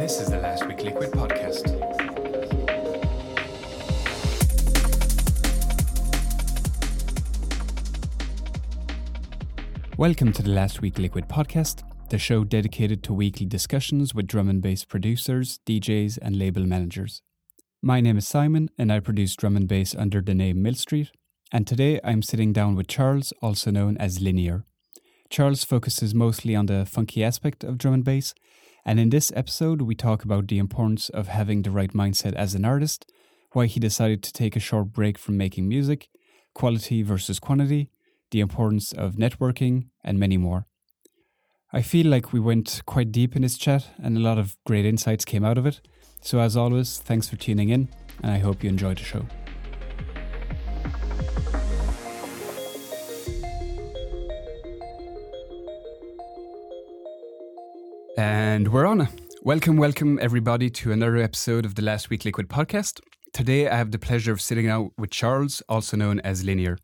This is the Last Week Liquid podcast. Welcome to the Last Week Liquid podcast, the show dedicated to weekly discussions with drum and bass producers, DJs, and label managers. My name is Simon, and I produce drum and bass under the name Mill Street. And today I'm sitting down with Charles, also known as Linear. Charles focuses mostly on the funky aspect of drum and bass, and in this episode, we talk about the importance of having the right mindset as an artist, why he decided to take a short break from making music, quality versus quantity, the importance of networking, and many more. I feel like we went quite deep in this chat and a lot of great insights came out of it. So, as always, thanks for tuning in, and I hope you enjoyed the show. And we're on. Welcome, welcome everybody to another episode of the Last Week Liquid podcast. Today I have the pleasure of sitting out with Charles, also known as Linear.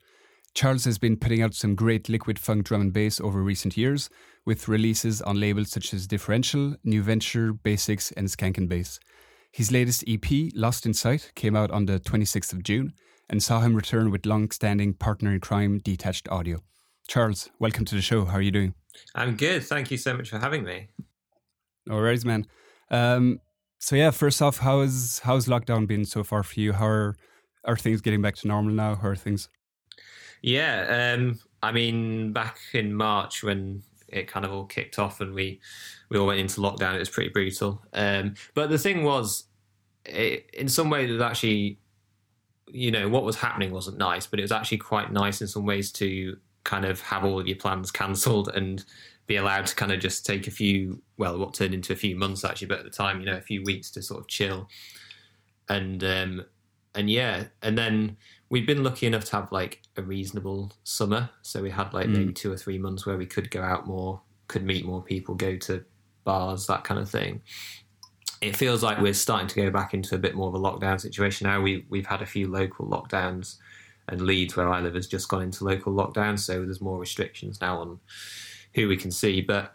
Charles has been putting out some great liquid funk drum and bass over recent years, with releases on labels such as Differential, Nu Venture, Basics, and Skank and Bass. His latest EP, Lost in Sight, came out on the 26th of June and saw him return with long standing partner in crime, Detached Audio. Charles, welcome to the show. How are you doing? I'm good. Thank you so much for having me. No worries, man. Um, so yeah, first off, how is how's lockdown been so far for you? How are are things getting back to normal now? How are things? Yeah, um, I mean, back in March when it kind of all kicked off and we we all went into lockdown, it was pretty brutal. Um, but the thing was, it, in some ways, it was actually, you know, what was happening wasn't nice, but it was actually quite nice in some ways to kind of have all of your plans cancelled and be allowed to kind of just take a few, well, what turned into a few months actually, but at the time, you know, a few weeks to sort of chill. And um, and yeah, and then we'd been lucky enough to have like a reasonable summer, so we had like mm. maybe two or three months where we could go out more, could meet more people, go to bars, that kind of thing. It feels like we're starting to go back into a bit more of a lockdown situation now. We we've had a few local lockdowns, and Leeds, where I live, has just gone into local lockdown, so there's more restrictions now on who we can see. But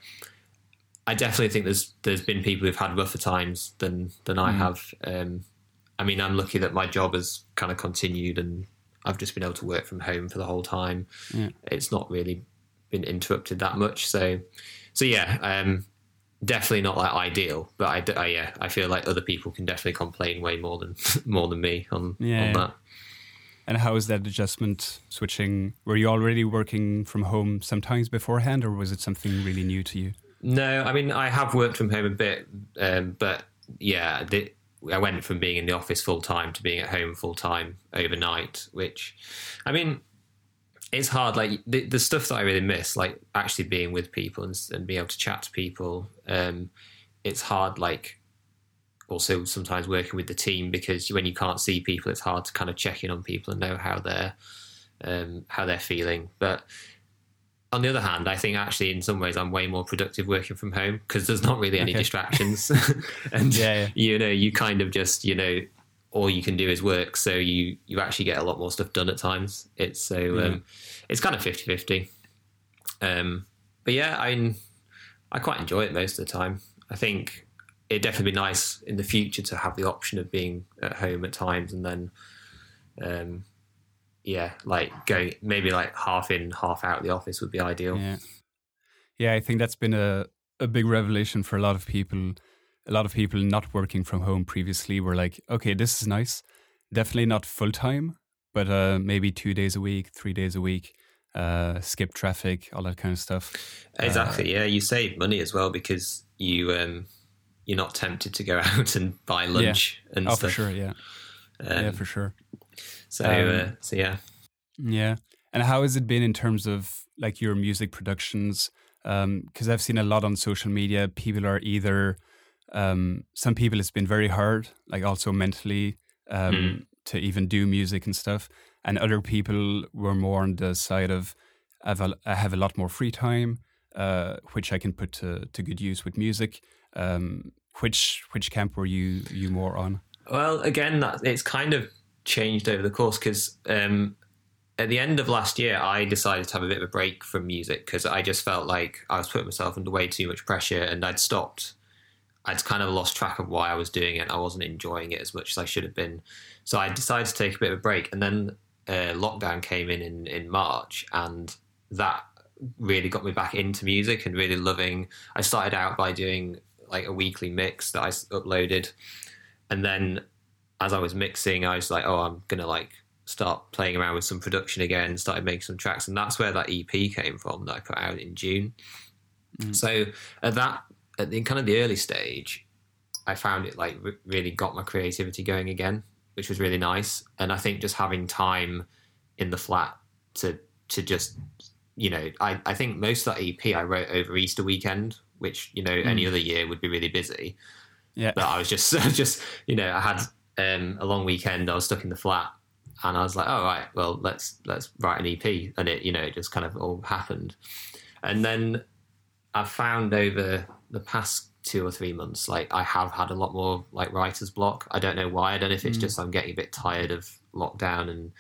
I definitely think there's there's been people who've had rougher times than than I mm. have. Um, I mean, I'm lucky that my job has kind of continued, and I've just been able to work from home for the whole time. Yeah. It's not really been interrupted that much. So, so yeah, um, definitely not like ideal. But I, I, yeah, I feel like other people can definitely complain way more than more than me on yeah, on that. And how is that adjustment switching? Were you already working from home sometimes beforehand, or was it something really new to you? No, I mean I have worked from home a bit, um, but yeah, the, I went from being in the office full time to being at home full time overnight. Which, I mean, it's hard. Like the, the stuff that I really miss, like actually being with people and, and being able to chat to people. Um, it's hard, like also sometimes working with the team because when you can't see people, it's hard to kind of check in on people and know how they're um, how they're feeling. But on the other hand, I think actually in some ways I'm way more productive working from home because there's not really any okay. distractions, and yeah, yeah. you know you kind of just you know all you can do is work, so you you actually get a lot more stuff done at times. It's so mm. um, it's kind of 50-50. Um, but yeah, I I quite enjoy it most of the time. I think it'd definitely be nice in the future to have the option of being at home at times and then um yeah like going maybe like half in half out of the office would be ideal yeah yeah i think that's been a a big revelation for a lot of people a lot of people not working from home previously were like okay this is nice definitely not full time but uh maybe two days a week three days a week uh skip traffic all that kind of stuff exactly uh, yeah you save money as well because you um you're not tempted to go out and buy lunch yeah. and oh, stuff. for sure, yeah, um, yeah, for sure. So, um, uh, so yeah, yeah. And how has it been in terms of like your music productions? Because um, I've seen a lot on social media. People are either um, some people it's been very hard, like also mentally, um, mm. to even do music and stuff, and other people were more on the side of I have a, I have a lot more free time, uh, which I can put to, to good use with music. Um, which which camp were you you more on? Well, again, that it's kind of changed over the course because um, at the end of last year, I decided to have a bit of a break from music because I just felt like I was putting myself under way too much pressure, and I'd stopped. I'd kind of lost track of why I was doing it. I wasn't enjoying it as much as I should have been. So I decided to take a bit of a break. And then uh, lockdown came in, in in March, and that really got me back into music and really loving. I started out by doing like a weekly mix that I uploaded, and then as I was mixing, I was like, oh, I'm gonna like start playing around with some production again. Started making some tracks, and that's where that EP came from that I put out in June. Mm. So at that, at the kind of the early stage, I found it like re- really got my creativity going again, which was really nice. And I think just having time in the flat to to just you know, I, I think most of that EP I wrote over Easter weekend, which you know mm. any other year would be really busy. Yeah, but I was just just you know I had um, a long weekend. I was stuck in the flat, and I was like, oh right, well let's let's write an EP, and it you know it just kind of all happened. And then I've found over the past two or three months, like I have had a lot more like writer's block. I don't know why. I don't know if it's mm. just I'm getting a bit tired of lockdown and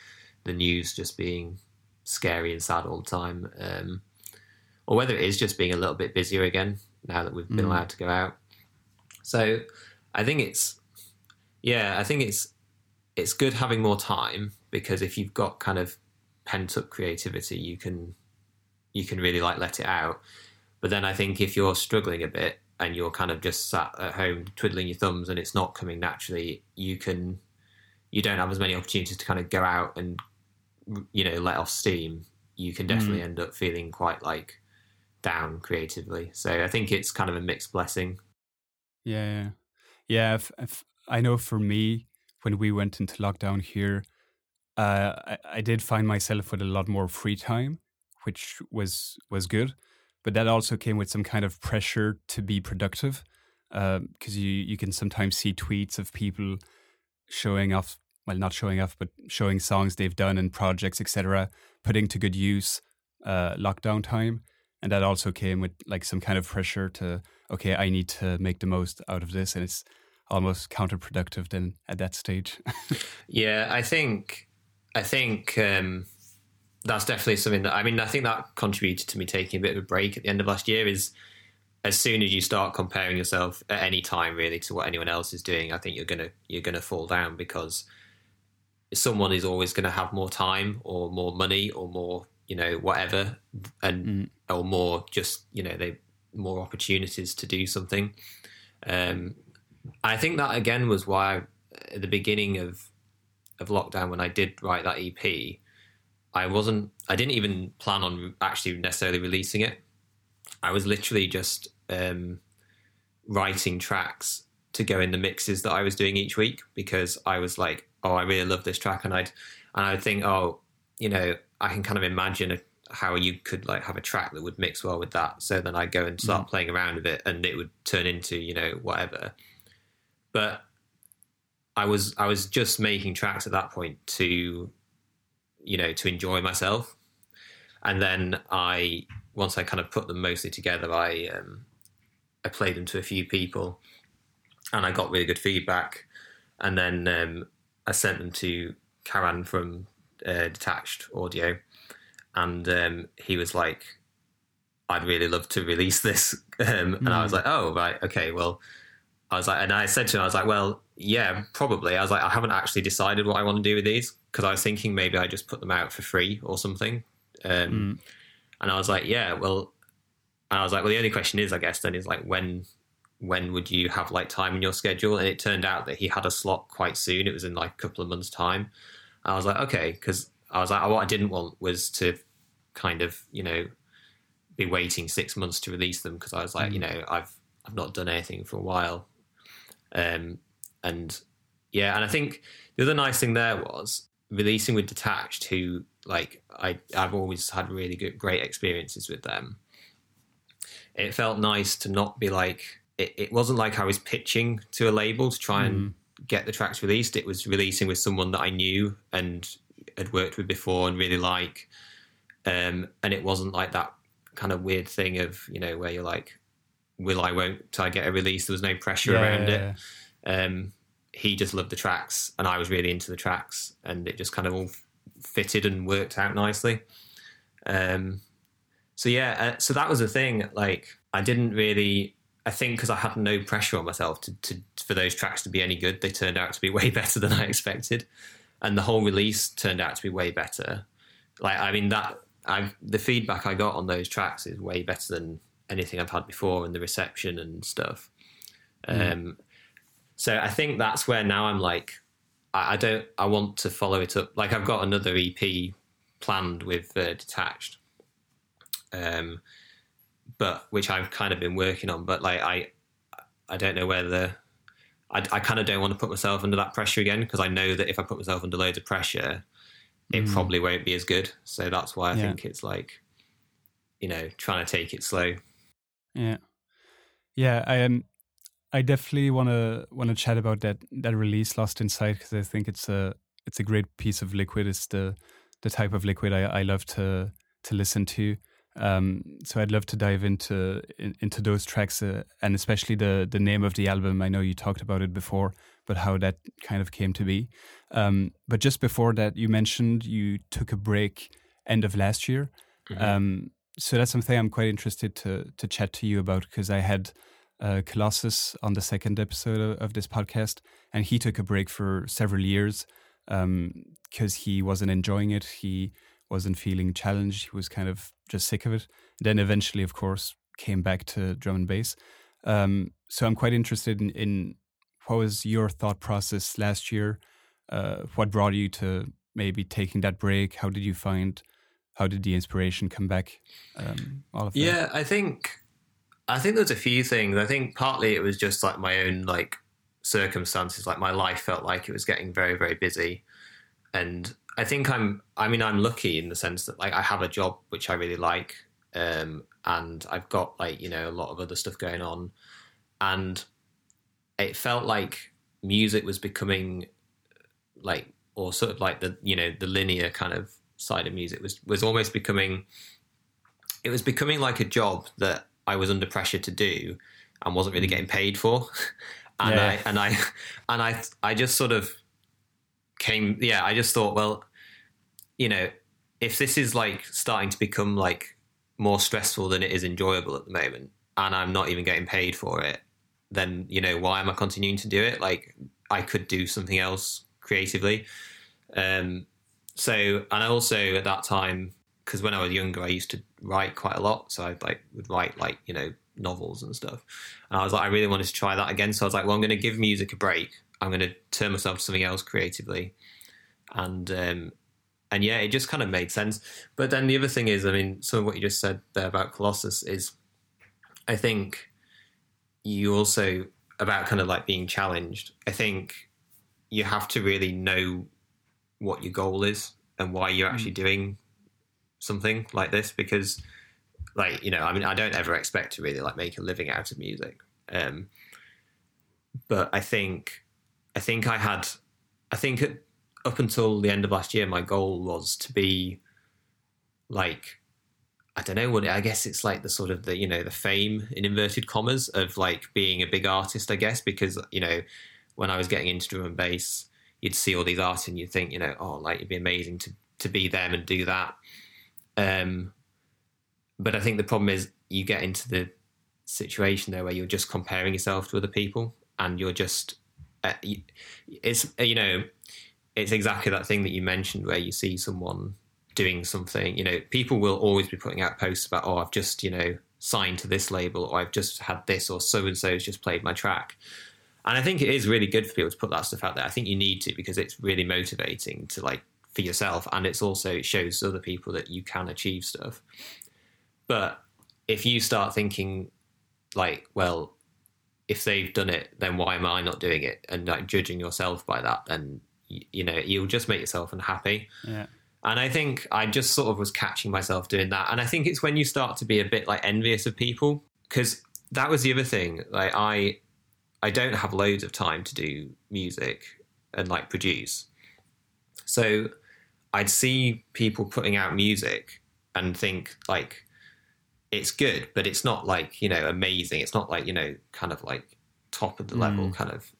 the news just being scary and sad all the time, um, or whether it is just being a little bit busier again now that we've been mm. allowed to go out. So I think it's yeah, I think it's it's good having more time because if you've got kind of pent up creativity, you can you can really like let it out. But then I think if you're struggling a bit and you're kind of just sat at home twiddling your thumbs and it's not coming naturally, you can you don't have as many opportunities to kind of go out and you know let off steam. You can definitely mm. end up feeling quite like down creatively. So I think it's kind of a mixed blessing. Yeah, yeah, yeah. If, if I know for me, when we went into lockdown here, uh, I, I did find myself with a lot more free time, which was was good. But that also came with some kind of pressure to be productive, because um, uh, you you can sometimes see tweets of people showing off, well, not showing off, but showing songs they've done and projects, etc., putting to good use uh, lockdown time, and that also came with like some kind of pressure to okay, I need to make the most out of this, and it's almost counterproductive then at that stage. yeah, I think I think um, that's definitely something that I mean I think that contributed to me taking a bit of a break at the end of last year is as soon as you start comparing yourself at any time really to what anyone else is doing, I think you're gonna you're gonna fall down because someone is always going to have more time or more money or more you know whatever and mm. or more just you know they more opportunities to do something um, I think that again was why at the beginning of of lockdown when I did write that EP, I wasn't I didn't even plan on actually necessarily releasing it. I was literally just um, writing tracks to go in the mixes that I was doing each week because I was like, oh, I really love this track, and I'd and I'd think, oh, you know, I can kind of imagine a, how you could like have a track that would mix well with that. So then I'd go and start mm. playing around with it, and it would turn into you know whatever but I was I was just making tracks at that point to you know to enjoy myself, and then I once I kind of put them mostly together, I um, I played them to a few people, and I got really good feedback, and then um, I sent them to Karan from uh, Detached Audio, and um, he was like, "I'd really love to release this," um, and mm. I was hmm. like, "Oh right, okay, well." I was like, and I said to him, I was like, well, yeah, probably. I was like, I haven't actually decided what I want to do with these because I was thinking maybe I just put them out for free or something. Um, mm. And I was like, yeah, well, and I was like, well, the only question is, I guess, then is like when when would you have like time in your schedule? And it turned out that he had a slot quite soon. It was in like a couple of months' time. I was like, okay, because I was like, what I didn't want was to kind of, you know, be waiting six months to release them because I was like, mm. you know, I've I've not done anything for a while. Um, and yeah, and I think the other nice thing there was releasing with Detached, who like I I've always had really good great experiences with them. It felt nice to not be like it, it wasn't like I was pitching to a label to try and mm. get the tracks released. It was releasing with someone that I knew and had worked with before and really like. Um, and it wasn't like that kind of weird thing of you know where you're like will I won't I get a release. There was no pressure yeah, around yeah, it. Um, he just loved the tracks, and I was really into the tracks, and it just kind of all fitted and worked out nicely. Um, so yeah, uh, so that was the thing. Like I didn't really, I think because I had no pressure on myself to, to for those tracks to be any good, they turned out to be way better than I expected, and the whole release turned out to be way better. Like I mean that I the feedback I got on those tracks is way better than anything I've had before, and the reception and stuff. Mm. Um, so I think that's where now I'm like, I, I, don't, I want to follow it up. Like I've got another EP planned with uh, Detached, um, but which I've kind of been working on. But like I, I don't know whether I, I kind of don't want to put myself under that pressure again because I know that if I put myself under loads of pressure, it mm. probably won't be as good. So that's why I yeah. think it's like, you know, trying to take it slow. Yeah, yeah. I am. Um, I definitely want to want to chat about that that release, Lost in Sight, because I think it's a it's a great piece of liquid. It's the the type of liquid I, I love to to listen to. Um, so I'd love to dive into in, into those tracks uh, and especially the the name of the album. I know you talked about it before, but how that kind of came to be. Um, but just before that, you mentioned you took a break end of last year. Mm-hmm. Um, so that's something I'm quite interested to to chat to you about because I had uh, Colossus on the second episode of, of, this podcast, and he took a break for several years because um, he wasn't enjoying it. He wasn't feeling challenged. He was kind of just sick of it. Then eventually, of course, came back to drum and bass. Um, so I'm quite interested in, in, what was your thought process last year? Uh, what brought you to maybe taking that break? How did you find? How did the inspiration come back? Um, all of that. Yeah, I think I think there's a few things. I think partly it was just like my own like circumstances. Like my life felt like it was getting very very busy, and I think I'm. I mean, I'm lucky in the sense that like I have a job which I really like, um, and I've got like you know a lot of other stuff going on, and it felt like music was becoming like or sort of like the you know the linear kind of side of music was was almost becoming it was becoming like a job that I was under pressure to do and wasn't really mm. getting paid for and yeah. I and I and I I just sort of came yeah I just thought well you know if this is like starting to become like more stressful than it is enjoyable at the moment and I'm not even getting paid for it then you know why am I continuing to do it like I could do something else creatively um so and I also at that time because when I was younger I used to write quite a lot so I like would write like you know novels and stuff and I was like I really wanted to try that again so I was like well I'm going to give music a break I'm going to turn myself to something else creatively and um and yeah, it just kind of made sense. But then the other thing is, I mean, some of what you just said there about Colossus is, I think you also about kind of like being challenged. I think you have to really know what your goal is and why you're actually mm. doing something like this because like you know i mean i don't ever expect to really like make a living out of music um but i think i think i had i think up until the end of last year, my goal was to be like I don't know what I guess it's like the sort of the you know the fame in inverted commas of like being a big artist, I guess, because you know when I was getting into drum and bass, you'd see all these artists and you'd think you know oh like it'd be amazing to to be them and do that. Um, but I think the problem is you get into the situation there where you're just comparing yourself to other people and you're just uh, it's you know it's exactly that thing that you mentioned where you see someone doing something. You know, people will always be putting out posts about, oh, I've just, you know, signed to this label, or I've just had this, or so and so has just played my track. And I think it is really good for people to put that stuff out there. I think you need to because it's really motivating to like for yourself, and it's also it shows other people that you can achieve stuff. But if you start thinking like, well, if they've done it, then why am I not doing it? And like judging yourself by that, then you know you'll just make yourself unhappy yeah and i think i just sort of was catching myself doing that and i think it's when you start to be a bit like envious of people because that was the other thing like i i don't have loads of time to do music and like produce so i'd see people putting out music and think like it's good but it's not like you know amazing it's not like you know kind of like top of the level mm. kind of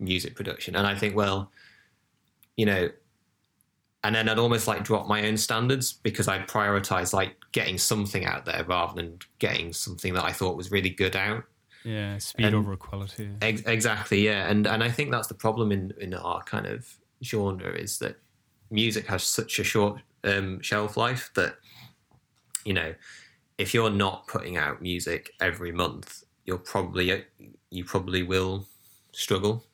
music production and i think well you know, and then I'd almost like drop my own standards because I prioritize like getting something out there rather than getting something that I thought was really good out. Yeah, speed and over quality. Ex- exactly, yeah, and and I think that's the problem in in our kind of genre is that music has such a short um, shelf life that you know if you're not putting out music every month, you're probably you probably will struggle.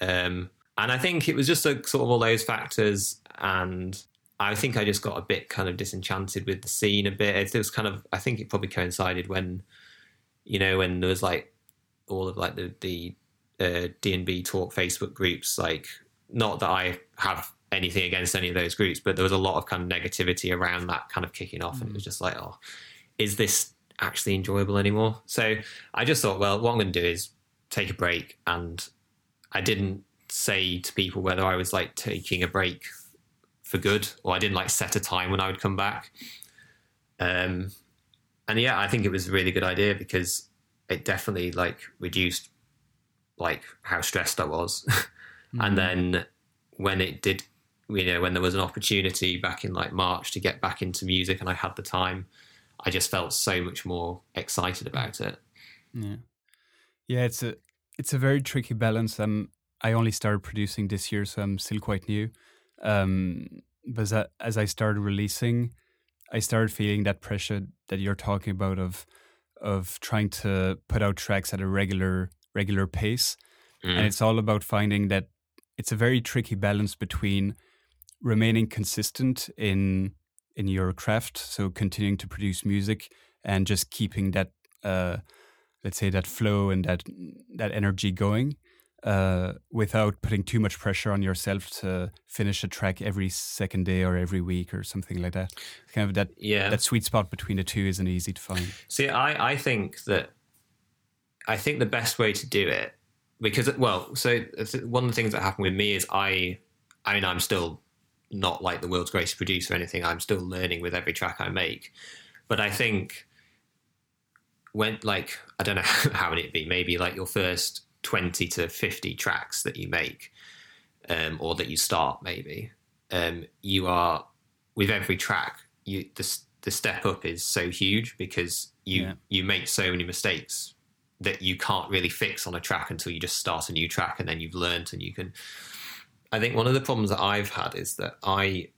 Um, and I think it was just a, sort of all those factors, and I think I just got a bit kind of disenchanted with the scene a bit. It was kind of I think it probably coincided when you know when there was like all of like the the uh, D and B talk Facebook groups. Like not that I have anything against any of those groups, but there was a lot of kind of negativity around that kind of kicking off, mm. and it was just like oh is this actually enjoyable anymore? So I just thought, well, what I'm going to do is take a break. And I didn't say to people whether I was like taking a break for good or I didn't like set a time when I would come back. Um, and yeah, I think it was a really good idea because it definitely like reduced like how stressed I was. mm-hmm. And then when it did, you know, when there was an opportunity back in like March to get back into music and I had the time, I just felt so much more excited about it. Yeah, yeah, it's a it's a very tricky balance. Um, I only started producing this year, so I'm still quite new. Um, but as I started releasing, I started feeling that pressure that you're talking about of of trying to put out tracks at a regular regular pace, mm. and it's all about finding that it's a very tricky balance between remaining consistent in in your craft. So continuing to produce music and just keeping that, uh, let's say, that flow and that that energy going. Uh, without putting too much pressure on yourself to finish a track every second day or every week or something like that. Kind of that yeah. that sweet spot between the two isn't easy to find. See, I, I think that I think the best way to do it because well, so one of the things that happened with me is I I mean I'm still not like the world's greatest producer or anything. I'm still learning with every track I make. But I think when like I don't know how many it be, maybe like your first twenty to fifty tracks that you make, um, or that you start maybe, um, you are with every track, you the the step up is so huge because you yeah. you make so many mistakes that you can't really fix on a track until you just start a new track and then you've learned and you can I think one of the problems that I've had is that I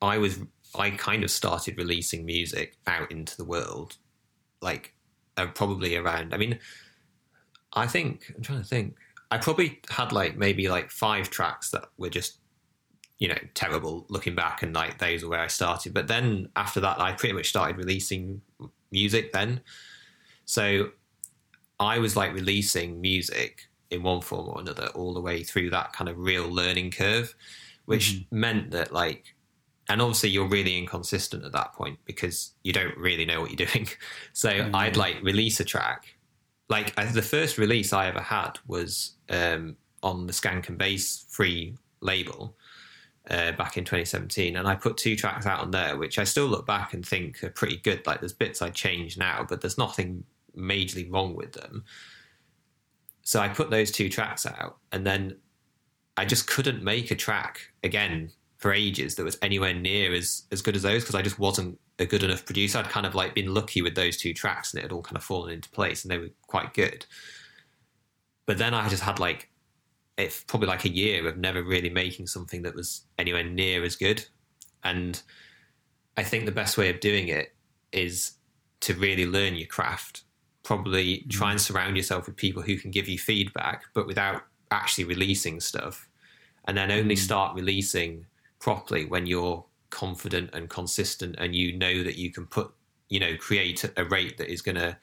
I was I kind of started releasing music out into the world like uh, probably around I mean I think I'm trying to think I probably had like maybe like five tracks that were just you know terrible looking back and like those are where I started but then after that I pretty much started releasing music then so I was like releasing music in one form or another all the way through that kind of real learning curve, which mm-hmm. meant that like, and obviously you're really inconsistent at that point because you don't really know what you're doing. So mm-hmm. I'd like release a track. Like the first release I ever had was um, on the Skank and Bass free label. Uh, back in 2017, and I put two tracks out on there, which I still look back and think are pretty good. Like there's bits I change now, but there's nothing majorly wrong with them. So I put those two tracks out, and then I just couldn't make a track again for ages that was anywhere near as as good as those because I just wasn't a good enough producer. I'd kind of like been lucky with those two tracks, and it had all kind of fallen into place, and they were quite good. But then I just had like it's probably like a year of never really making something that was anywhere near as good. And I think the best way of doing it is to really learn your craft probably mm. try and surround yourself with people who can give you feedback, but without actually releasing stuff. And then only mm. start releasing properly when you're confident and consistent and you know that you can put, you know, create a rate that is going to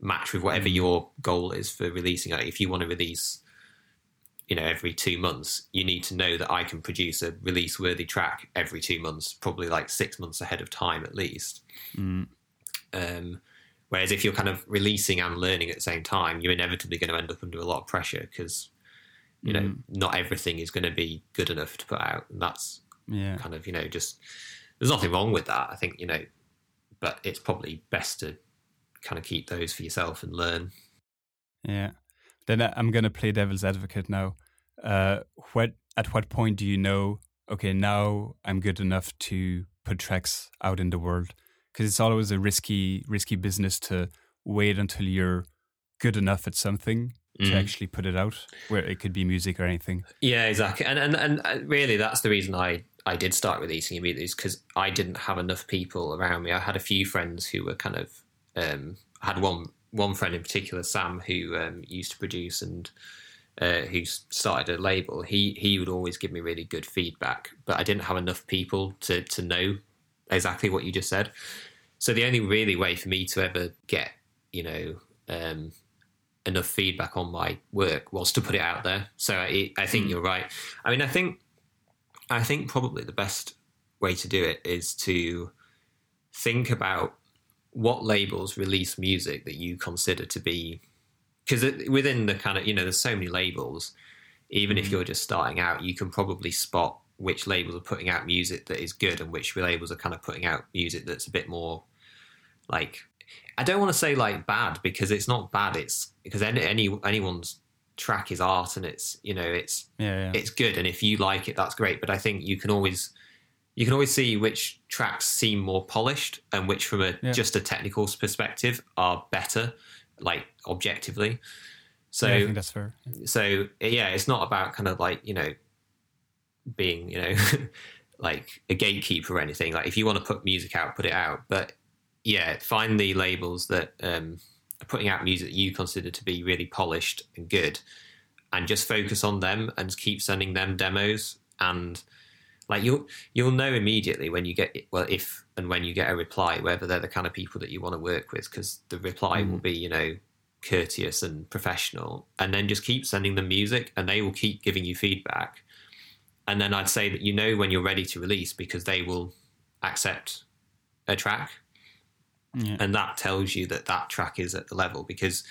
match with whatever mm. your goal is for releasing. Like if you want to release, you know, every two months, you need to know that I can produce a release worthy track every two months, probably like six months ahead of time at least. Mm. Um, Whereas if you're kind of releasing and learning at the same time, you're inevitably going to end up under a lot of pressure because you know mm. not everything is going to be good enough to put out, and that's yeah. kind of you know just there's nothing wrong with that. I think you know, but it's probably best to kind of keep those for yourself and learn. Yeah. Then I'm going to play devil's advocate now. Uh, what at what point do you know? Okay, now I'm good enough to put tracks out in the world because it's always a risky risky business to wait until you're good enough at something to Mm. actually put it out, where it could be music or anything. Yeah, exactly. And and and uh, really, that's the reason I I did start with releasing immediately is because I didn't have enough people around me. I had a few friends who were kind of um, had one one friend in particular, Sam, who um, used to produce and uh, who started a label. He he would always give me really good feedback, but I didn't have enough people to to know exactly what you just said. So the only really way for me to ever get you know um, enough feedback on my work was to put it out there. So I, I think hmm. you're right. I mean, I think I think probably the best way to do it is to think about what labels release music that you consider to be because within the kind of you know there's so many labels even if hmm. you're just starting out you can probably spot which labels are putting out music that is good and which labels are kind of putting out music that's a bit more like I don't want to say like bad because it's not bad it's because any, any anyone's track is art and it's you know it's Yeah, yeah. it's good and if you like it that's great but i think you can always you can always see which tracks seem more polished and which from a Yeah. just a technical perspective are better like objectively so yeah, I think that's fair. so yeah it's not about kind of like you know being you know like a gatekeeper or anything like if you want to put music out put it out but yeah find the labels that um are putting out music that you consider to be really polished and good and just focus on them and keep sending them demos. And like you'll you'll know immediately when you get well if and when you get a reply whether they're the kind of people that you want to work with because the reply will be you know courteous and professional. And then just keep sending them music and they will keep giving you feedback. And then i'd say that you know when you're ready to release because they will accept a track Yeah. and that tells you that that track is at the level because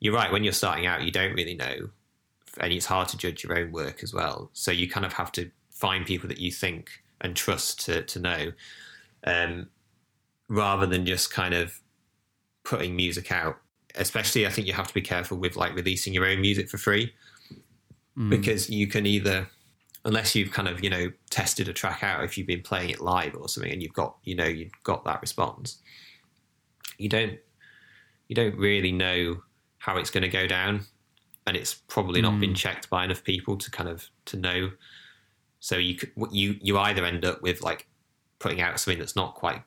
you're right when you're starting out you don't really know and it's hard to judge your own work as well so you kind of have to find people that you think and trust to, to know um, rather than just kind of putting music out especially i think you have to be careful with like releasing your own music for free Mm. because you can either unless you've kind of you know tested a track out if you've been playing it live or something and you've got you know you've got that response you don't you don't really know how it's going to go down and it's probably not been checked by enough people to kind of to know. So you you you either end up with like putting out something that's not quite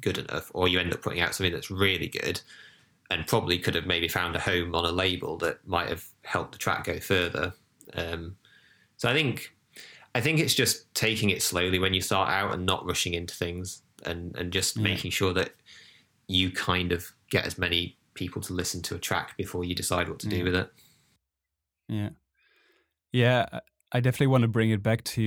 good enough or you end up putting out something that's really good and probably could have maybe found a home on a label that might have helped the track go further. Um, so i think i think it's just taking it slowly when you start out and not rushing into things and and just making sure that you kind of get as many people to listen to a track before you decide what to do Yeah. with it Yeah, yeah. I- definitely want to bring it back to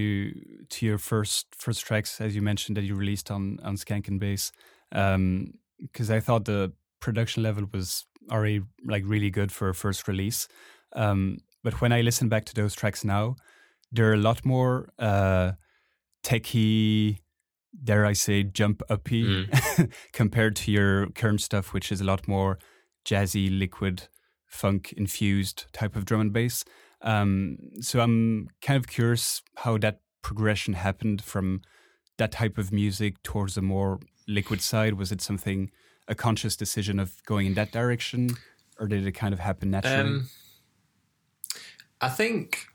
to your first first tracks, as you mentioned that you released on on Skank and Bass, because I thought the production level was already like really good for a first release. Um, but when I listen back to those tracks now, they're a lot more uh, techy, dare I say, jump uppy compared to your current stuff, which is a lot more jazzy, liquid, funk infused type of drum and bass. Um, so I'm kind of curious how that progression happened from that type of music towards a more liquid side. Was it something a conscious decision of going in that direction, or did it kind of happen naturally? Um, I think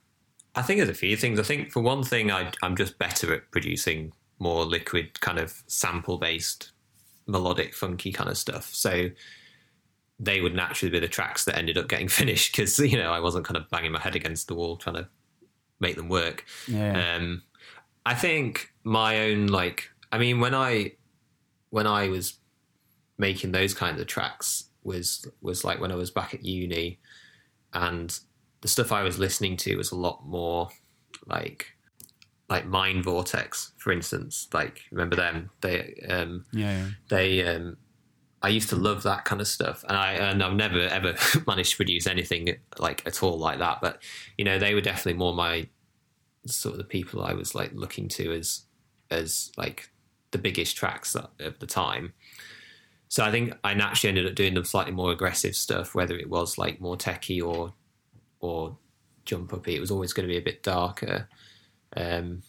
I think there's a few things. I think for one thing, I, I'm just better at producing more liquid, kind of sample based, melodic, funky kind of stuff. So they would naturally be the tracks that ended up getting finished because you know I wasn't kind of banging my head against the wall trying to make them work. yeah, Um, I think my own like I mean when I when I was making those kinds of tracks was was like when I was back at uni and the stuff I was listening to was a lot more like like Mind Vortex for instance like remember them they um yeah, yeah. they um I used to love that kind of stuff, and I and I've never ever managed to produce anything like at all like that. But you know, they were definitely more my sort of the people I was like looking to as as like the biggest tracks of the time. So I think I naturally ended up doing the slightly more aggressive stuff, whether it was like more techie or or jump uppy. It was always going to be a bit darker. Um,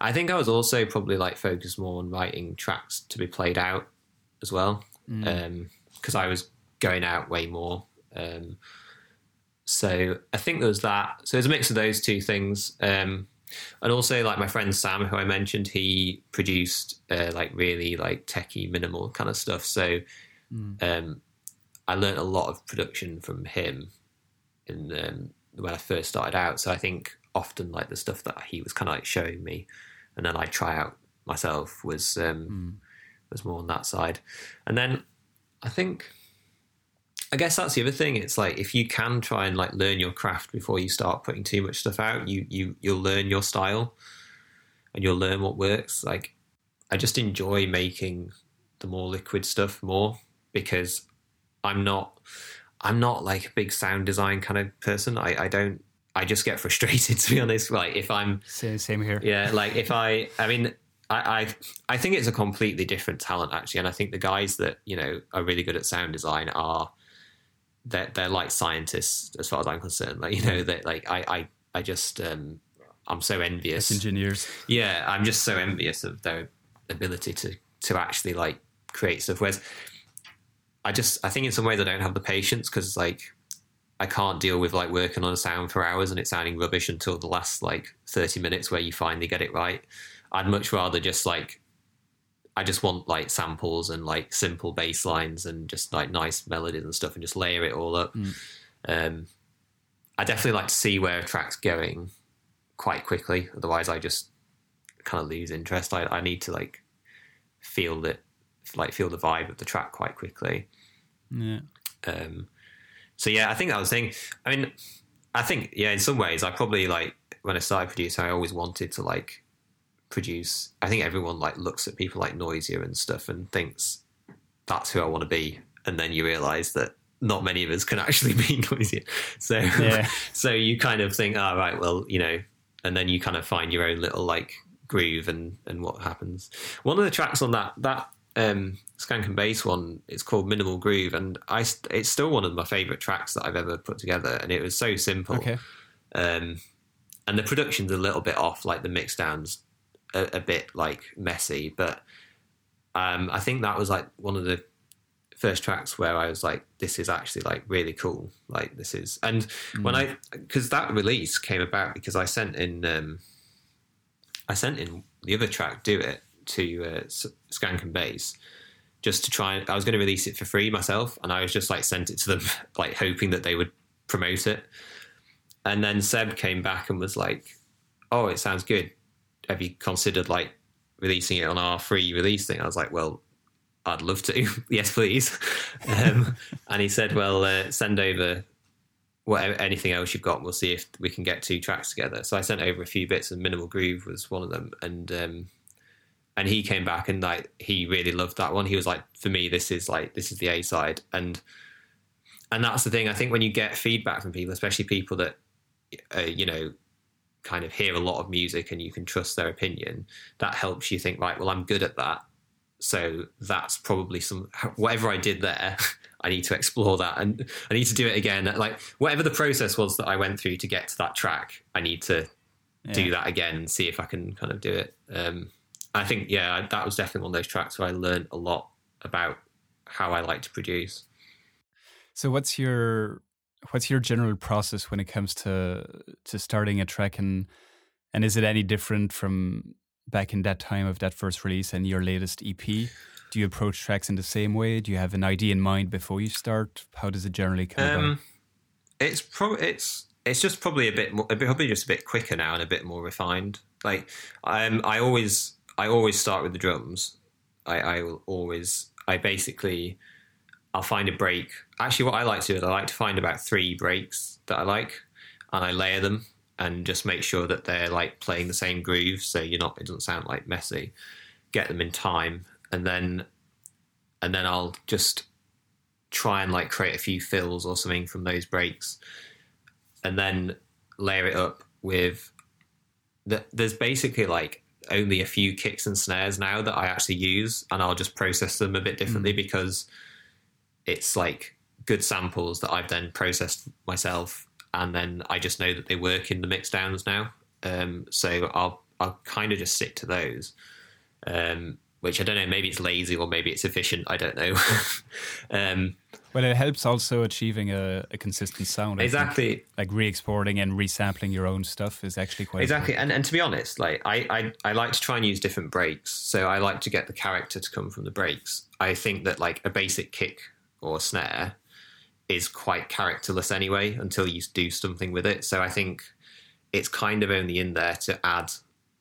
I think I was also probably like focused more on writing tracks to be played out as well, because I was going out way more Um, so I think there was that. So there's a mix of those two things. Um, and also like my friend Sam, who I mentioned, he produced uh, like really like techie minimal kind of stuff. So mm. um, I learned a lot of production from him in um, when I first started out. So I think often like the stuff that he was kind of like showing me, and then I try out myself was um, mm. was more on that side. And then I think I guess that's the other thing. It's like if you can try and like learn your craft before you start putting too much stuff out, you you you'll learn your style and you'll learn what works. Like I just enjoy making the more liquid stuff more because I'm not I'm not like a big sound design kind of person. I, I don't I just get frustrated to be honest. Like if I'm same, same here. Yeah, like if I I mean I, I I think it's a completely different talent actually, and I think the guys that you know are really good at sound design are they're they're like scientists as far as I'm concerned. Like you know that like I I I just um I'm so envious. engineers. Yeah, I'm just so envious of their ability to to actually like create stuff. Whereas I just I think in some ways I don't have the patience because like I can't deal with like working on a sound for hours and it sounding rubbish until the last like 30 minutes where you finally get it right. I'd much rather just like I just want like samples and like simple bass lines and just like nice melodies and stuff and just layer it all up. Mm. Um, I definitely like to see where a track's going quite quickly. Otherwise, I just kind of lose interest. I, I need to like feel it, like feel the vibe of the track quite quickly. Yeah. Um, so yeah, I think that was the thing. I mean, I think yeah, in some ways, I probably like when I started producing, I always wanted to like produce. I think everyone like looks at people like Noisia and stuff and thinks that's who I want to be, and then you realise that not many of us can actually be Noisia. So yeah. so you kind of think, oh right, well you know, and then you kind of find your own little like groove and and what happens. One of the tracks on that that um, Skank and Bass one, it's called Minimal Groove, and I it's still one of my favourite tracks that I've ever put together, and it was so simple. Okay. Um, and the production's a little bit off, like the mix downs a, a bit like messy, but um, I think that was like one of the first tracks where I was like, this is actually like really cool. Like this is, and mm. when I, because that release came about because I sent in, um, I sent in the other track, Do It, to uh, Skank and Bass just to try. I was going to release it for free myself, and I was just like sent it to them, like hoping that they would promote it. And then Seb came back and was like, "Oh, it sounds good have you considered like releasing it on our free release thing? I was like, well, I'd love to. yes, please. Um, and he said, well, uh, send over whatever anything else you've got. We'll see if we can get two tracks together. So I sent over a few bits, and Minimal Groove was one of them. And um, and he came back and like he really loved that one. He was like, for me, this is like this is the A side, and and that's the thing. I think when you get feedback from people, especially people that uh, you know kind of hear a lot of music and you can trust their opinion, that helps you think, right, well, I'm good at that. So that's probably some, whatever I did there, I need to explore that and I need to do it again. Like, whatever the process was that I went through to get to that track, I need to yeah. do that again and see if I can kind of do it. Um, I think, yeah, that was definitely one of those tracks where I learned a lot about how I like to produce. So, what's your what's your general process when it comes to to starting a track and and is it any different from back in that time of that first release and your latest EP? Do you approach tracks in the same way? Do you have an idea in mind before you start? How does it generally come um, about? It's probably it's it's just probably a bit more, probably just a bit quicker now and a bit more refined. Like um, I always I always start with the drums. I, I will always I basically I'll find a break. Actually, what I like to do is I like to find about three breaks that I like, and I layer them and just make sure that they're like playing the same groove, so you're not it doesn't sound like messy. Get them in time, and then and then I'll just try and like create a few fills or something from those breaks, and then layer it up with. The, there's basically like only a few kicks and snares now that I actually use, and I'll just process them a bit differently mm. because it's like good samples that I've then processed myself, and then I just know that they work in the mixdowns now. Um, so I'll I'll kind of just stick to those. Um, which I don't know. Maybe it's lazy or maybe it's efficient. I don't know. um, well, it helps also achieving a, a consistent sound. I exactly. Think. Like re-exporting and resampling your own stuff is actually quite exactly. And and to be honest, like I, I I like to try and use different breaks. So I like to get the character to come from the breaks. I think that like a basic kick or snare is quite characterless anyway until you do something with it. So I think it's kind of only in there to add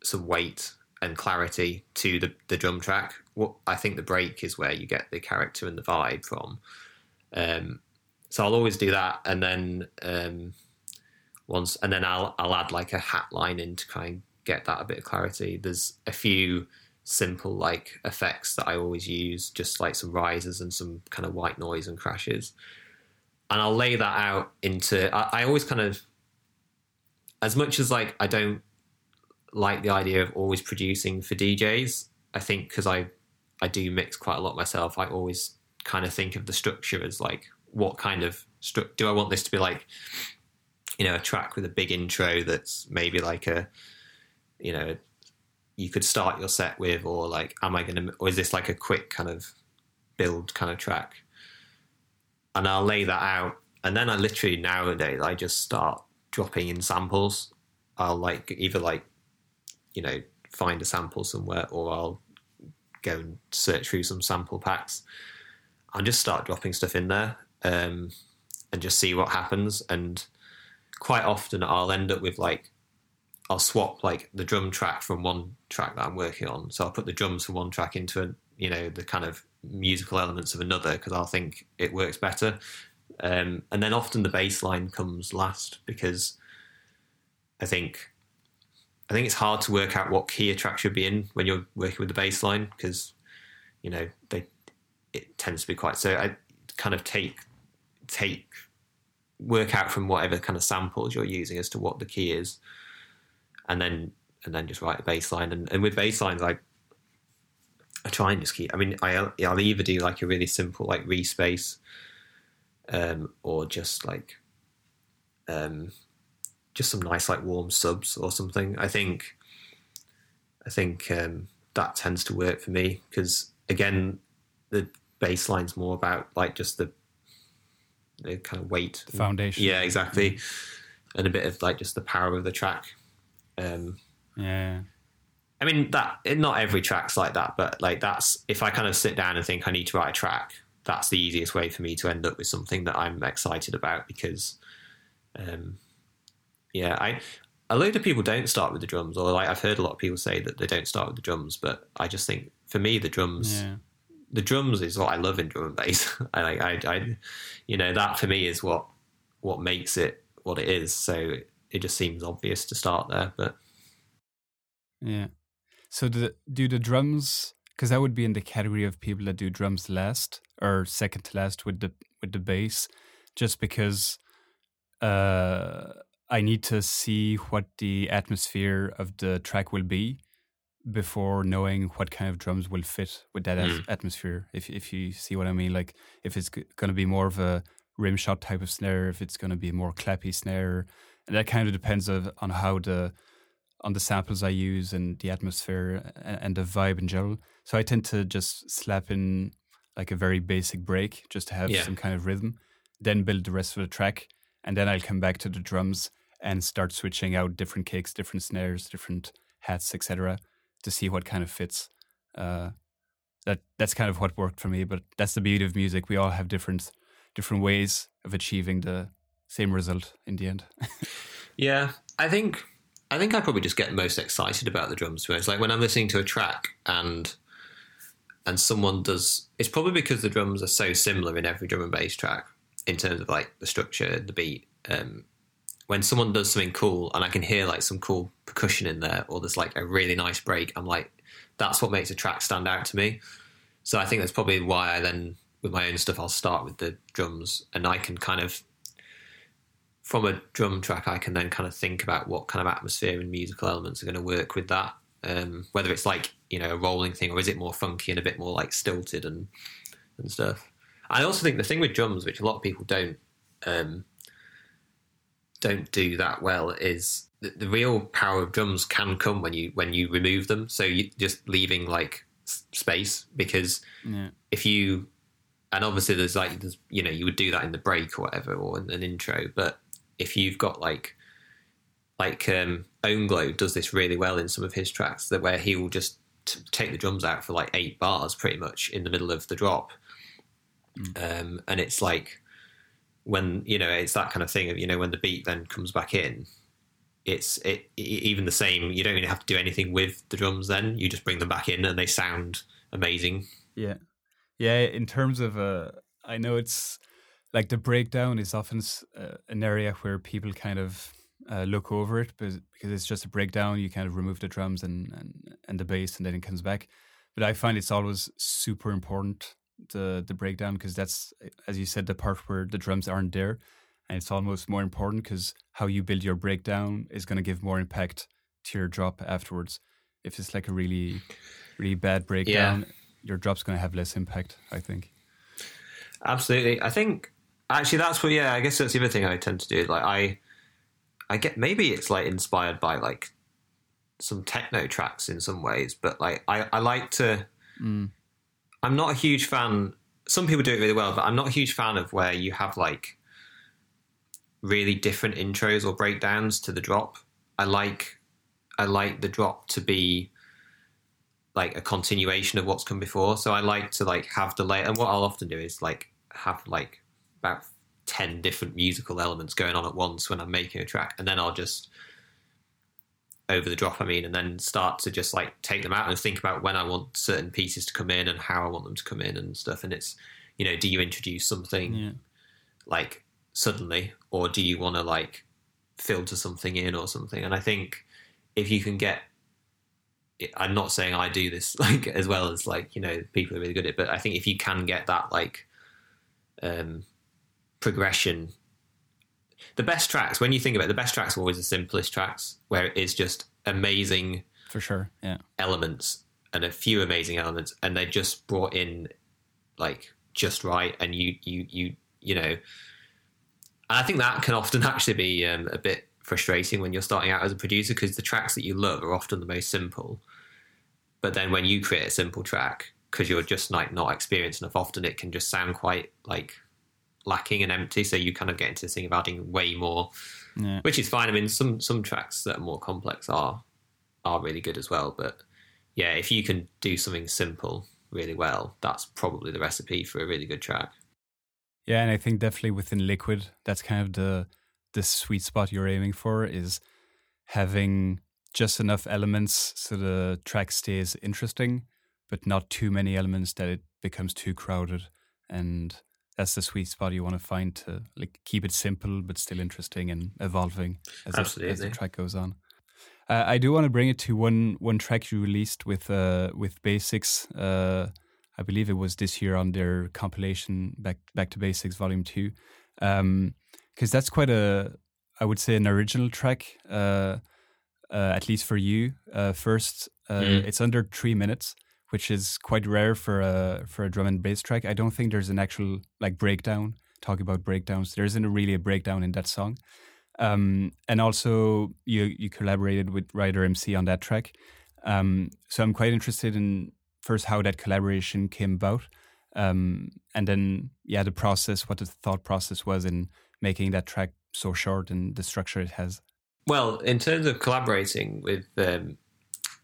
some weight and clarity to the, the drum track. What I think the break is where you get the character and the vibe from. Um, so I'll always do that, and then um, once, and then I'll I'll add like a hat line in to try and get that a bit of clarity. There's a few simple like effects that I always use, just like some risers and some kind of white noise and crashes, and I'll lay that out into. I, I always kind of, as much as like I don't like the idea of always producing for DJs. I think because I I do mix quite a lot myself. I always kind of think of the structure as like what kind of stru- do I want this to be like you know a track with a big intro that's maybe like a you know you could start your set with or like am I going to or is this like a quick kind of build kind of track? And I'll lay that out and then I literally nowadays I just start dropping in samples. I'll like either like you know, find a sample somewhere, or I'll go and search through some sample packs and just start dropping stuff in there um, and just see what happens. And quite often, I'll end up with like I'll swap like the drum track from one track that I'm working on. So I'll put the drums from one track into a, you know the kind of musical elements of another because I'll think it works better. Um, and then often the bass line comes last because I think I think it's hard to work out what key a track should be in when you're working with the bass line because you know they it tends to be quite so I kind of take take work out from whatever kind of samples you're using as to what the key is and then and then just write a bass line and, and with bass lines I I try and just keep I mean I I'll either do like a really simple like Reese bass um or just like um just some nice like warm subs or something. I think I think um, that tends to work for me because again the bass line's more about like just the, the kind of weight the foundation. Yeah, exactly, and a bit of like just the power of the track. Um, yeah. I mean that not every track's like that, but like that's if I kind of sit down and think I need to write a track, that's the easiest way for me to end up with something that I'm excited about because um, yeah, I a load of people don't start with the drums, or like I've heard a lot of people say that they don't start with the drums, but I just think for me the drums. Yeah. The drums is what I love in drum and bass. I like, I, I, you know, that for me is what what makes it what it is. So it just seems obvious to start there, but yeah. So do do the drums because that would be in the category of people that do drums last or second to last with the with the bass, just because uh I need to see what the atmosphere of the track will be before knowing what kind of drums will fit with that mm. atmosphere. If if you see what I mean, like if it's going to be more of a rim shot type of snare, if it's going to be a more clappy snare, and that kind of depends of, on how the on the samples I use and the atmosphere and, and the vibe in general. So I tend to just slap in like a very basic break just to have yeah. some kind of rhythm, then build the rest of the track, and then I'll come back to the drums and start switching out different kicks, different snares, different hats, etc., to see what kind of fits. Uh, that that's kind of what worked for me. But that's the beauty of music. We all have different different ways of achieving the same result in the end. yeah, I think I think I probably just get most excited about the drums. It's like when I'm listening to a track and and someone does. It's probably because the drums are so similar in every drum and bass track in terms of like the structure, the beat, um, when someone does something cool and I can hear like some cool percussion in there or there's like a really nice break, I'm like, that's what makes a track stand out to me. So I think that's probably why I then, with my own stuff, I'll start with the drums and I can kind of, from a drum track, I can then kind of think about what kind of atmosphere and musical elements are going to work with that. Um, whether it's like, you know, a rolling thing or is it more funky and a bit more like stilted and, and stuff. I also think the thing with drums, which a lot of people don't, um, don't do that well is the, the real power of drums can come when you when you remove them. So you just leaving like space because Yeah. if you and obviously there's like there's, you know you would do that in the break or whatever or in an intro but if you've got like like um own glow does this really well in some of his tracks that where he will just t- take the drums out for like eight bars pretty much in the middle of the drop um and it's like when you know it's that kind of thing of you know when the beat then comes back in it's it e- even the same you don't even have to do anything with the drums then you just bring them back in and they sound amazing Yeah, yeah. In terms of, uh, I know it's like the breakdown is often uh, an area where people kind of uh, look over it, but because it's just a breakdown, you kind of remove the drums and and, and the bass, and then it comes back. But I find it's always super important the the breakdown because that's, as you said, the part where the drums aren't there, and it's almost more important because how you build your breakdown is going to give more impact to your drop afterwards. If it's like a really, really bad breakdown, your drop's going to have less impact. I think. Absolutely. I think actually that's what yeah, I guess that's the other thing I tend to do. Like I I get maybe it's like inspired by like some techno tracks in some ways, but like I, I like to mm. I'm not a huge fan some people do it really well, but I'm not a huge fan of where you have like really different intros or breakdowns to the drop. I like I like the drop to be like a continuation of what's come before. So I like to like have the layer, and what I'll often do is like have like about ten different musical elements going on at once when I'm making a track, and then I'll just over the drop. I mean, and then start to just like take them out and think about when I want certain pieces to come in and how I want them to come in and stuff. And it's you know, do you introduce something Yeah. like suddenly, or do you want to like filter something in or something? And I think if you can get, I'm not saying I do this like as well as like you know people are really good at it, but I think if you can get that like um, progression, the best tracks when you think about it, the best tracks are always the simplest tracks where it is just amazing For sure. Yeah. elements and a few amazing elements and they're just brought in like just right and you you you you know and i think that can often actually be um, a bit frustrating when you're starting out as a producer because the tracks that you love are often the most simple but then when you create a simple track because you're just like not experienced enough often it can just sound quite like lacking and empty so you kind of get into this thing of adding way more Yeah. which is fine i mean some some tracks that are more complex are are really good as well but yeah, if you can do something simple really well, that's probably the recipe for a really good track. Yeah, and I think definitely within Liquid, that's kind of the the sweet spot you're aiming for is having just enough elements so the track stays interesting, but not too many elements that it becomes too crowded. And that's the sweet spot you want to find to like keep it simple but still interesting and evolving as, it, as the track goes on. Uh, I do want to bring it to one one track you released with uh, with Basics. Uh, I believe it was this year on their compilation Back Back to Basics Volume Two, because that's quite a I would say an original track, uh, uh, at least for you. Uh, first, uh, Mm. it's under three minutes, which is quite rare for a for a drum and bass track. I don't think there's an actual like breakdown. Talking about breakdowns, there isn't really a breakdown in that song. Um, and also, you you collaborated with Ryder MC on that track. Um, so I'm quite interested in first how that collaboration came about, um, and then yeah, the process, what the thought process was in making that track so short and the structure it has. Well, in terms of collaborating with um,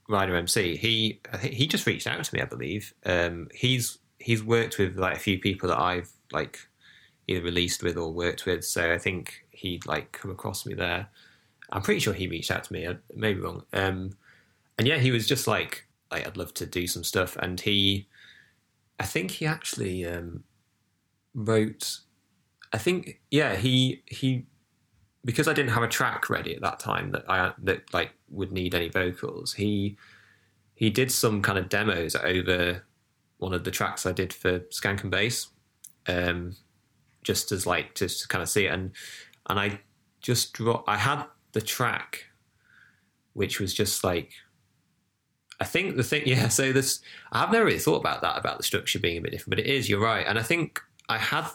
Ryder MC, he he just reached out to me. I believe um, he's he's worked with like a few people that I've like either released with or worked with. So I think he'd like come across me there. I'm pretty sure he reached out to me. I may be wrong. Um, and yeah, he was just like, like I'd love to do some stuff. And he, I think he actually um, wrote. I think yeah he he because I didn't have a track ready at that time that I that like would need any vocals. He he did some kind of demos over one of the tracks I did for Skank and Bass, um, just as like just to kind of see it and and I just draw. I had the track, which was just like. I think the thing, yeah. So this, I've never really thought about that about the structure being a bit different, but it is. You're right, and I think I had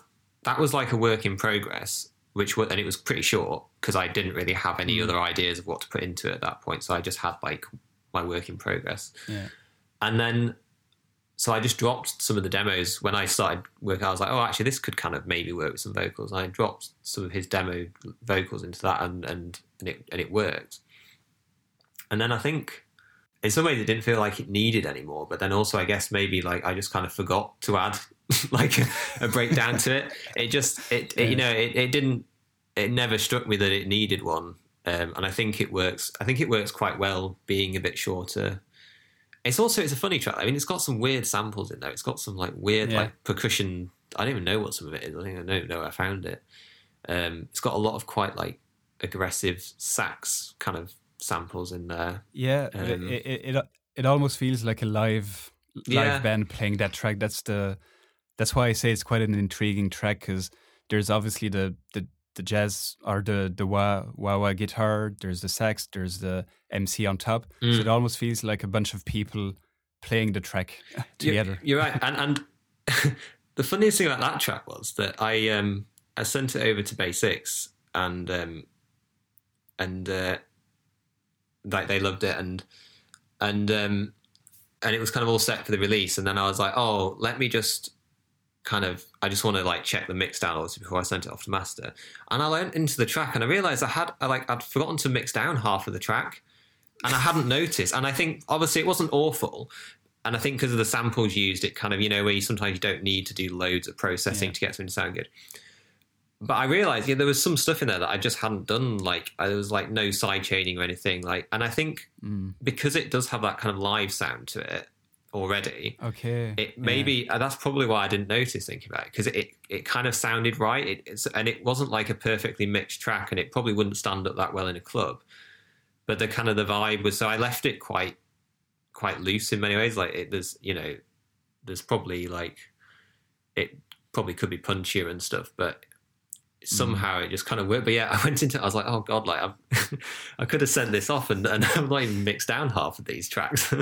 that was like a work in progress, which was, and it was pretty short because I didn't really have any mm. other ideas of what to put into it at that point. So I just had like my work in progress, Yeah. and then so I just dropped some of the demos when I started working. I was like, oh, actually, this could kind of maybe work with some vocals. And I dropped some of his demo vocals into that, and and and it and it worked. And then I think in some ways it didn't feel like it needed anymore. But then also, I guess maybe like I just kind of forgot to add like a, a breakdown to it. It just it, it you know it, it didn't it never struck me that it needed one. Um, and I think it works. I think it works quite well being a bit shorter it's also it's a funny track. I mean, it's got some weird samples in there. It's got some like weird Yeah. like percussion. I don't even know what some of it is. I think I don't know where I found it. Um, it's got a lot of quite like aggressive sax kind of samples in there. Yeah, Um, it, it it it almost feels like a live live Yeah. band playing that track. That's the that's why I say it's quite an intriguing track because there's obviously the the the jazz or the the wah wah wah guitar. There's the sax. There's the MC on top. So Mm. it almost feels like a bunch of people playing the track together. You're, you're right. And and the funniest thing about that track was that I um I sent it over to Bay Six and um and uh like they loved it and and um and it was kind of all set for the release and then I was like, oh, let me just kind of I just want to like check the mix down obviously before I sent it off to master. And I went into the track and I realized I had I like I'd forgotten to mix down half of the track. And I hadn't noticed. And I think obviously it wasn't awful, and I think because of the samples used, it kind of you know where you sometimes you don't need to do loads of processing Yeah. to get something to sound good. But I realized yeah, there was some stuff in there that I just hadn't done. Like there was like no side chaining or anything. Like, and I think Mm. because it does have that kind of live sound to it already, Okay. it maybe uh, that's probably why I didn't notice thinking about it because it, it it kind of sounded right. It, it's and it wasn't like a perfectly mixed track, and it probably wouldn't stand up that well in a club. But the kind of the vibe was so I left it quite quite loose in many ways. Like it, there's you know there's probably like it probably could be punchier and stuff, but somehow it just kind of worked. But yeah, I went into it, I was like, oh god, like I'm, I could have sent this off and, and I've not even mixed down half of these tracks.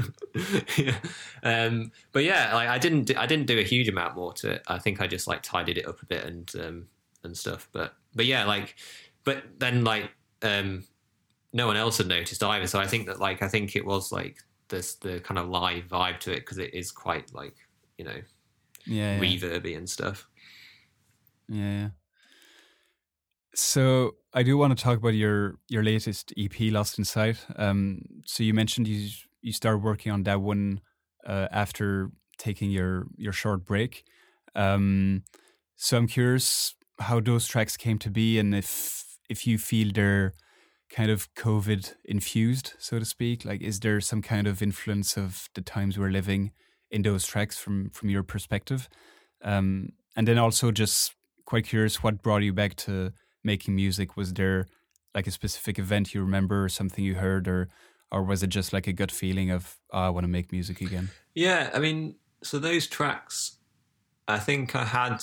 yeah. um, but yeah, like I didn't do, I didn't do a huge amount more to it. I think I just like tidied it up a bit and um, and stuff. But but yeah, like but then like um, no one else had noticed either. So I think that like I think it was like this the kind of live vibe to it because it is quite like you know yeah, yeah. reverby and stuff. Yeah. yeah. So I do want to talk about your your latest EP, Lost in Sight. Um, so you mentioned you you started working on that one uh, after taking your your short break. Um, so I'm curious how those tracks came to be, and if if you feel they're kind of COVID infused, so to speak. Like, is there some kind of influence of the times we're living in those tracks from from your perspective? Um, and then also just quite curious what brought you back to making music was there like a specific event you remember or something you heard or or was it just like a gut feeling of oh, i want to make music again Yeah, I mean, so those tracks, I think I had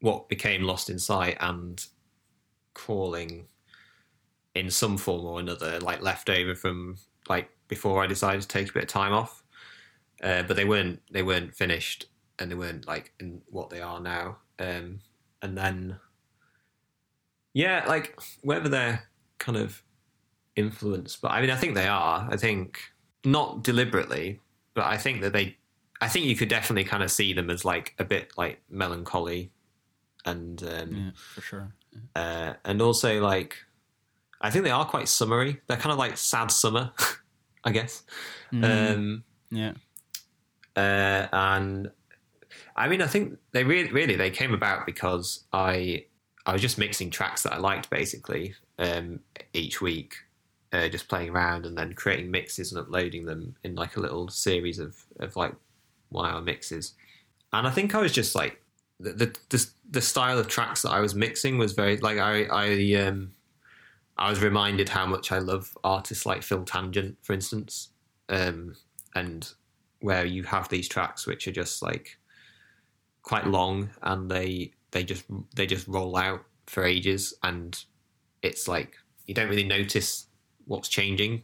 what became Lost in Sight and Calling in some form or another, like left over from like before I decided to take a bit of time off. Uh, but they weren't they weren't finished and they weren't like in what they are now. Um, and then yeah, like whether they're kind of influenced, but I mean I think they are. I think not deliberately, but I think that they, I think you could definitely kind of see them as like a bit like melancholy, and um, yeah for sure uh, and also like, I think they are quite summery. They're kind of like sad summer, I guess. Mm, Um, yeah uh, and I mean, I think they really, really they came about because I, I was just mixing tracks that I liked basically um, each week, uh, just playing around and then creating mixes and uploading them in like a little series of of like one hour mixes. And I think I was just like the the the, the style of tracks that I was mixing was very like I I um I was reminded how much I love artists like Phil Tangent, for instance, um, and where you have these tracks which are just like quite long and they they just they just roll out for ages and it's like you don't really notice what's changing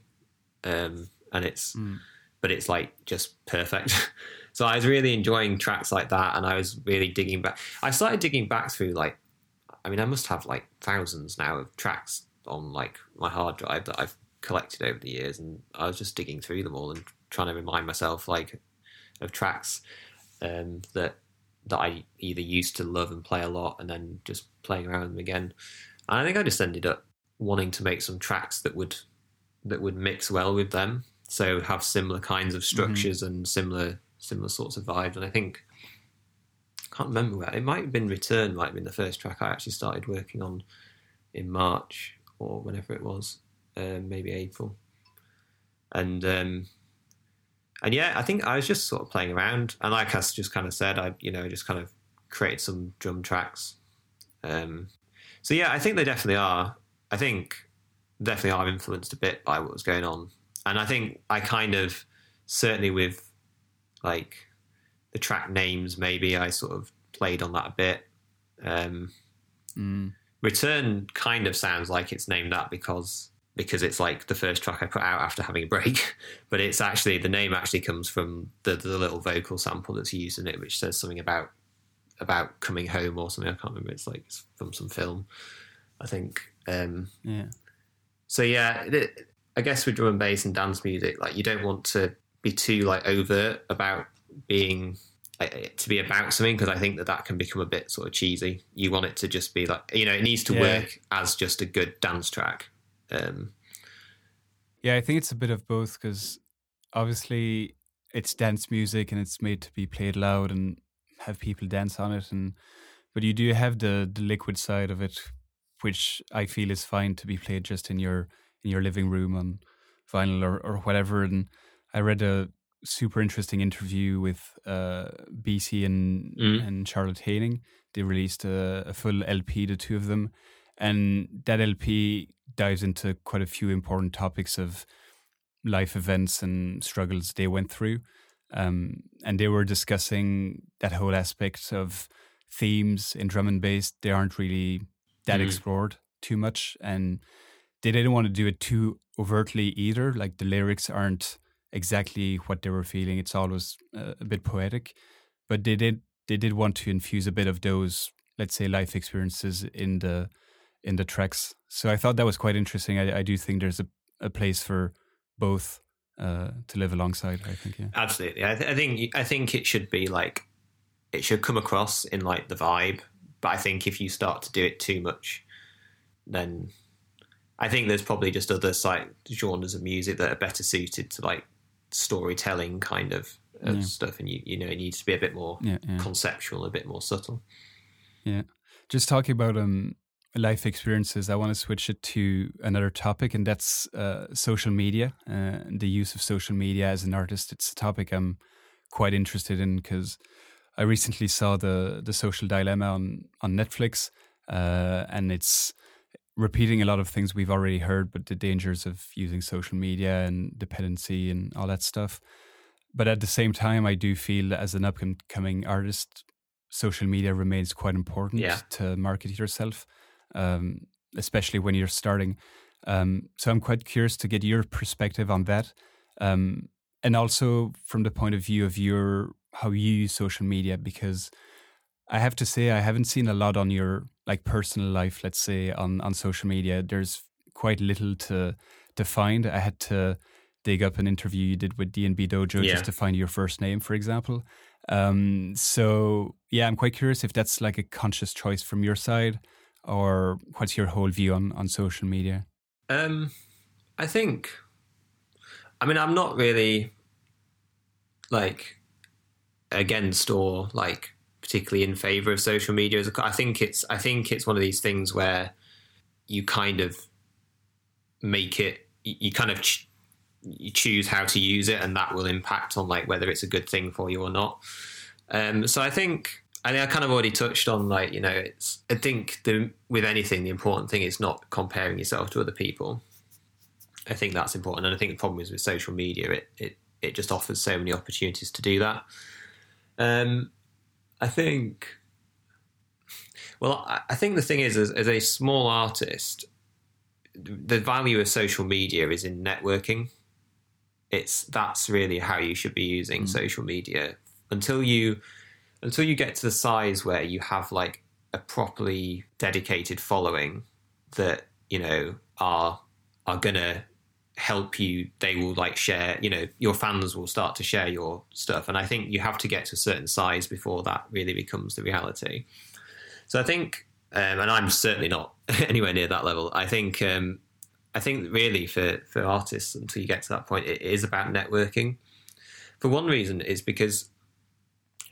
um and it's Mm. but it's like just perfect so i was really enjoying tracks like that and i was really digging back i started digging back through like i mean i must have like thousands now of tracks on like my hard drive that i've collected over the years and i was just digging through them all and trying to remind myself like of tracks um, that that I either used to love and play a lot, and then just playing around with them again. And I think I just ended up wanting to make some tracks that would that would mix well with them, so have similar kinds of mm-hmm. structures mm-hmm. and similar similar sorts of vibes. And I think I can't remember where it might have been Return, might have been the first track I actually started working on in March or whenever it was, um, maybe April. And um, and yeah, I think I was just sort of playing around, and like I just kind of said, I you know just kind of created some drum tracks. Um, so yeah, I think they definitely are. I think definitely are influenced a bit by what was going on, and I think I kind of certainly with like the track names, maybe I sort of played on that a bit. Um, mm. Return kind of sounds like it's named that because because it's like the first track I put out after having a break. But it's actually the name actually comes from the the little vocal sample that's used in it, which says something about about coming home or something. I can't remember. It's like it's from some film, I think. Um, yeah. So yeah, it, I guess with drum and bass and dance music, like you don't want to be too like overt about being to be about something because I think that that can become a bit sort of cheesy. You want it to just be like you know it needs to yeah. work as just a good dance track. Um, yeah, I think it's a bit of both because obviously it's dance music and it's made to be played loud and have people dance on it, and but you do have the the liquid side of it, which I feel is fine to be played just in your in your living room on vinyl or or whatever. And I read a super interesting interview with uh, Bcee and mm. and Charlotte Haining. They released a, a, full LP, the two of them, and that LP dives into quite a few important topics of life events and struggles they went through. Um, and they were discussing that whole aspect of themes in drum and bass. They aren't really that mm. explored too much, and they didn't want to do it too overtly either. Like the lyrics aren't exactly what they were feeling. It's always uh, a bit poetic, but they did they did want to infuse a bit of those, let's say, life experiences in the in the tracks. So I thought that was quite interesting. I, I do think there's a, a place for both uh, to live alongside. I think, yeah, absolutely. I, th- I think I think it should be like it should come across in like the vibe. But I think if you start to do it too much, then I think there's probably just other like genres of music that are better suited to like storytelling kind of, of yeah. stuff, and you you know it needs to be a bit more yeah, yeah. conceptual, a bit more subtle. Yeah, just talking about um life experiences, I want to switch it to another topic, and that's uh, social media, uh, the use of social media as an artist. It's a topic I'm quite interested in because I recently saw the the Social Dilemma on on Netflix, uh, and it's repeating a lot of things we've already heard, but the dangers of using social media and dependency and all that stuff. But at the same time, I do feel as an up and coming artist, social media remains quite important yeah. to market yourself, um, especially when you're starting. Um, so I'm quite curious to get your perspective on that, um, and also from the point of view of your how you use social media, because I have to say I haven't seen a lot on your like personal life, let's say on on social media. There's quite little to to find. I had to dig up an interview you did with DNB Dojo yeah. just to find your first name, for example. Um, so yeah, I'm quite curious if that's like a conscious choice from your side, or what's your whole view on on social media? Um, I think, I mean, I'm not really like against or like particularly in favor of social media. I think it's I think it's one of these things where you kind of make it you kind of ch- you choose how to use it, and that will impact on like whether it's a good thing for you or not. Um, so I think I think I kind of already touched on like you know it's I think the with anything the important thing is not comparing yourself to other people. I think that's important, and I think the problem is with social media it it it just offers so many opportunities to do that. Um, I think. Well, I think the thing is, as, as a small artist, the value of social media is in networking. It's that's really how you should be using mm. social media until you until you get to the size where you have like a properly dedicated following that you know are are gonna help you they will like share you know your fans will start to share your stuff. And i think you have to get to a certain size before that really becomes the reality. So i think um, and i'm certainly not anywhere near that level. I think um, i think really for for artists until you get to that point it is about networking. For one reason is because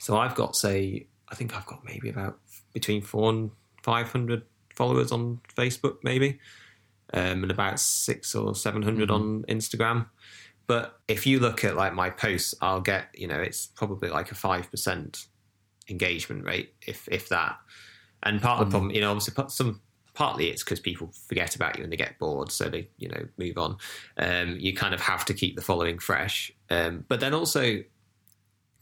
so i've got say i think i've got maybe about between four and 500 followers on facebook maybe um, and about six or seven hundred mm mm-hmm. on Instagram. But if you look at like my posts, I'll get you know it's probably like a five percent engagement rate, if if that. And part of the problem, you know, obviously some partly it's because people forget about you and they get bored, so they you know move on. Um, you kind of have to keep the following fresh, um, but then also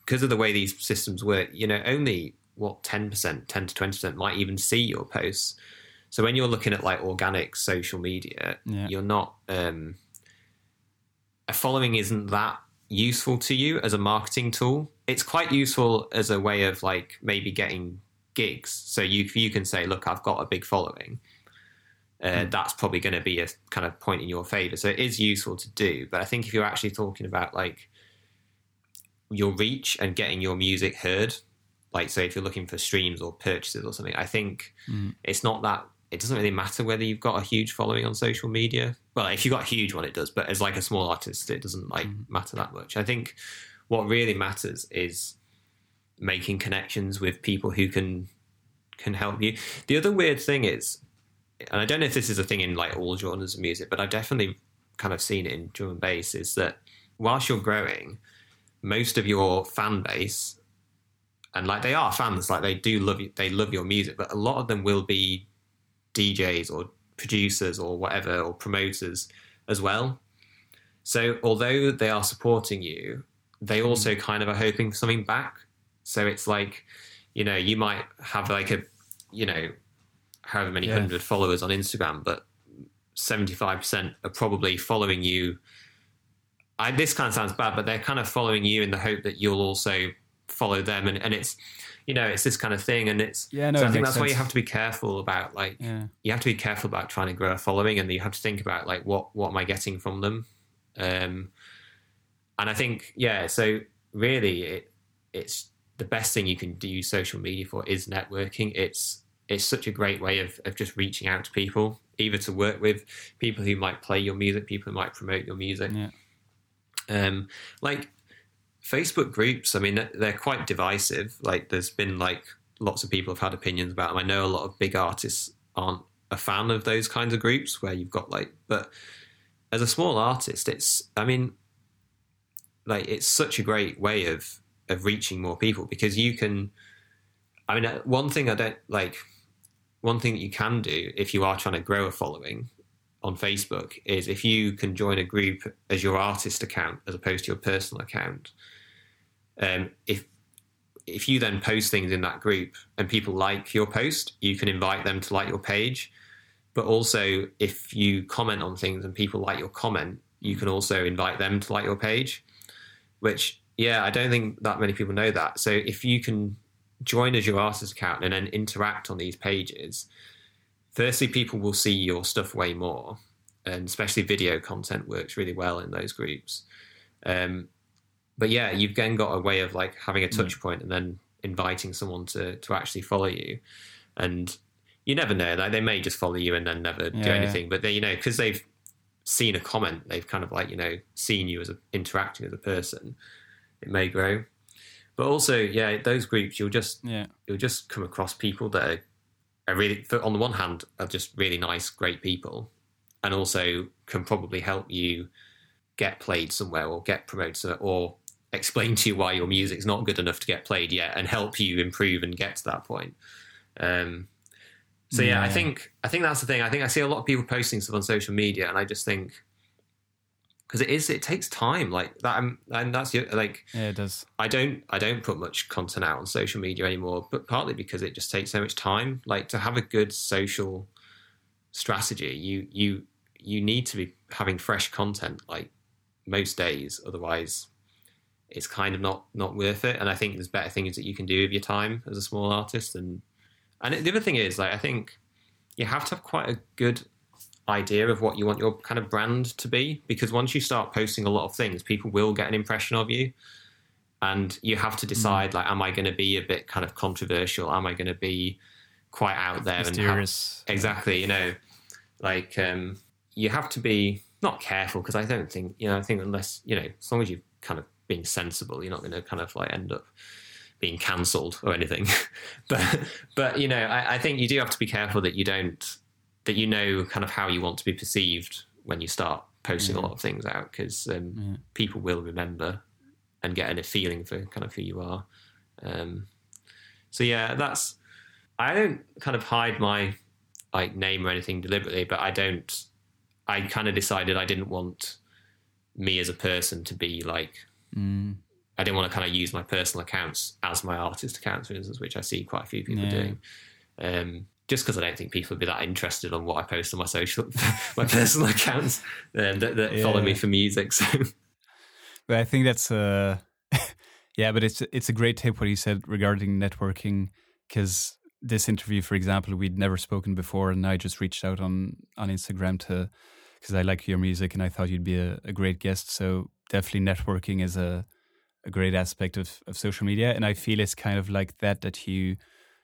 because of the way these systems work, you know, only what ten percent, ten to twenty percent might even see your posts. So when you're looking at like organic social media, yeah. you're not um, a following isn't that useful to you as a marketing tool. It's quite useful as a way of like maybe getting gigs. So you you can say, look, I've got a big following. Uh, mm. That's probably going to be a kind of point in your favor. So it is useful to do. But I think if you're actually talking about like your reach and getting your music heard, like say if you're looking for streams or purchases or something, I think mm. it's not that it doesn't really matter whether you've got a huge following on social media. Well, if you've got a huge one, it does. But as like a small artist, it doesn't like mm. matter that much. I think what really matters is making connections with people who can can help you. The other weird thing is, and I don't know if this is a thing in like all genres of music, but I've definitely kind of seen it in drum and bass, is that whilst you're growing, most of your fan base, and like they are fans, like they do love you, they love your music, but a lot of them will be DJs or producers or whatever or promoters as well. So although they are supporting you, they hmm. also kind of are hoping for something back. So it's like, you know, you might have like a, you know, however many yeah. hundred followers on Instagram, but 75% are probably following you. I, this kind of sounds bad, but they're kind of following you in the hope that you'll also follow them. And, and it's, you know, it's this kind of thing, and it's yeah. No, so I think that's sense. why you have to be careful about like yeah. you have to be careful about trying to grow a following, and you have to think about like what what am I getting from them, um, and I think yeah. So really, it it's the best thing you can do social media for is networking. It's it's such a great way of of just reaching out to people, either to work with people who might play your music, people who might promote your music. Yeah. Um, like Facebook groups, I mean, they're quite divisive. Like, there's been like lots of people have had opinions about them. I know a lot of big artists aren't a fan of those kinds of groups where you've got like, but as a small artist, it's, I mean, like, it's such a great way of of reaching more people because you can. I mean, uh, one thing I don't like. One thing that you can do if you are trying to grow a following on Facebook is if you can join a group as your artist account as opposed to your personal account. Um, if if you then post things in that group and people like your post, you can invite them to like your page. But also, if you comment on things and people like your comment, you can also invite them to like your page. Which, yeah, I don't think that many people know that. So if you can join as your artist account and then interact on these pages, firstly, people will see your stuff way more, and especially video content works really well in those groups. Um, but yeah, you've then got a way of like having a hmm. touch point and then inviting someone to to actually follow you, and you never know. Like they may just follow you and then never yeah, do anything, yeah. but they, you know, because they've seen a comment, they've kind of like you know seen you as a, interacting as a person. It may grow, but also yeah, those groups you'll just yeah you'll just come across people that are are really, on the one hand, are just really nice, great people, and also can probably help you get played somewhere or get promoted or explain to you why your music's not good enough to get played yet and help you improve and get to that point. Um, so yeah, yeah, I think I think that's the thing. I think I see a lot of people posting stuff on social media, and I just think because it is it takes time like that um, and that's like yeah it does. I don't i don't put much content out on social media anymore but partly because it just takes so much time. Like to have a good social strategy you you you need to be having fresh content like most days. Otherwise it's kind of not not worth it. And i think there's better things that you can do with your time as a small artist. And and the other thing is like i think you have to have quite a good idea of what you want your kind of brand to be because once you start posting a lot of things people will get an impression of you and you have to decide mm. like am i going to be a bit kind of controversial am i going to be quite out there Mysterious. and have, exactly you know like um, you have to be not careful because i don't think you know i think unless you know as long as you've kind of been sensible you're not going to kind of like end up being cancelled or anything but but you know I, I think you do have to be careful that you don't that you know kind of how you want to be perceived when you start posting yeah. a lot of things out because um, yeah. people will remember and get a feeling for kind of who you are. Um, so yeah, that's I don't kind of hide my like name or anything deliberately, but I don't. I kind of decided I didn't want me as a person to be like. Mm. I didn't want to kind of use my personal accounts as my artist accounts, for instance, which I see quite a few people yeah. doing. Um, just because I don't think people would be that interested on what I post on my social, my personal accounts um, that, that yeah. follow me for music. So, but I think that's uh, yeah, but it's it's a great tip what you said regarding networking because this interview, for example, we'd never spoken before, and I just reached out on on Instagram to because I like your music and I thought you'd be a, a great guest. So definitely networking is a a great aspect of, of social media, and I feel it's kind of like that that you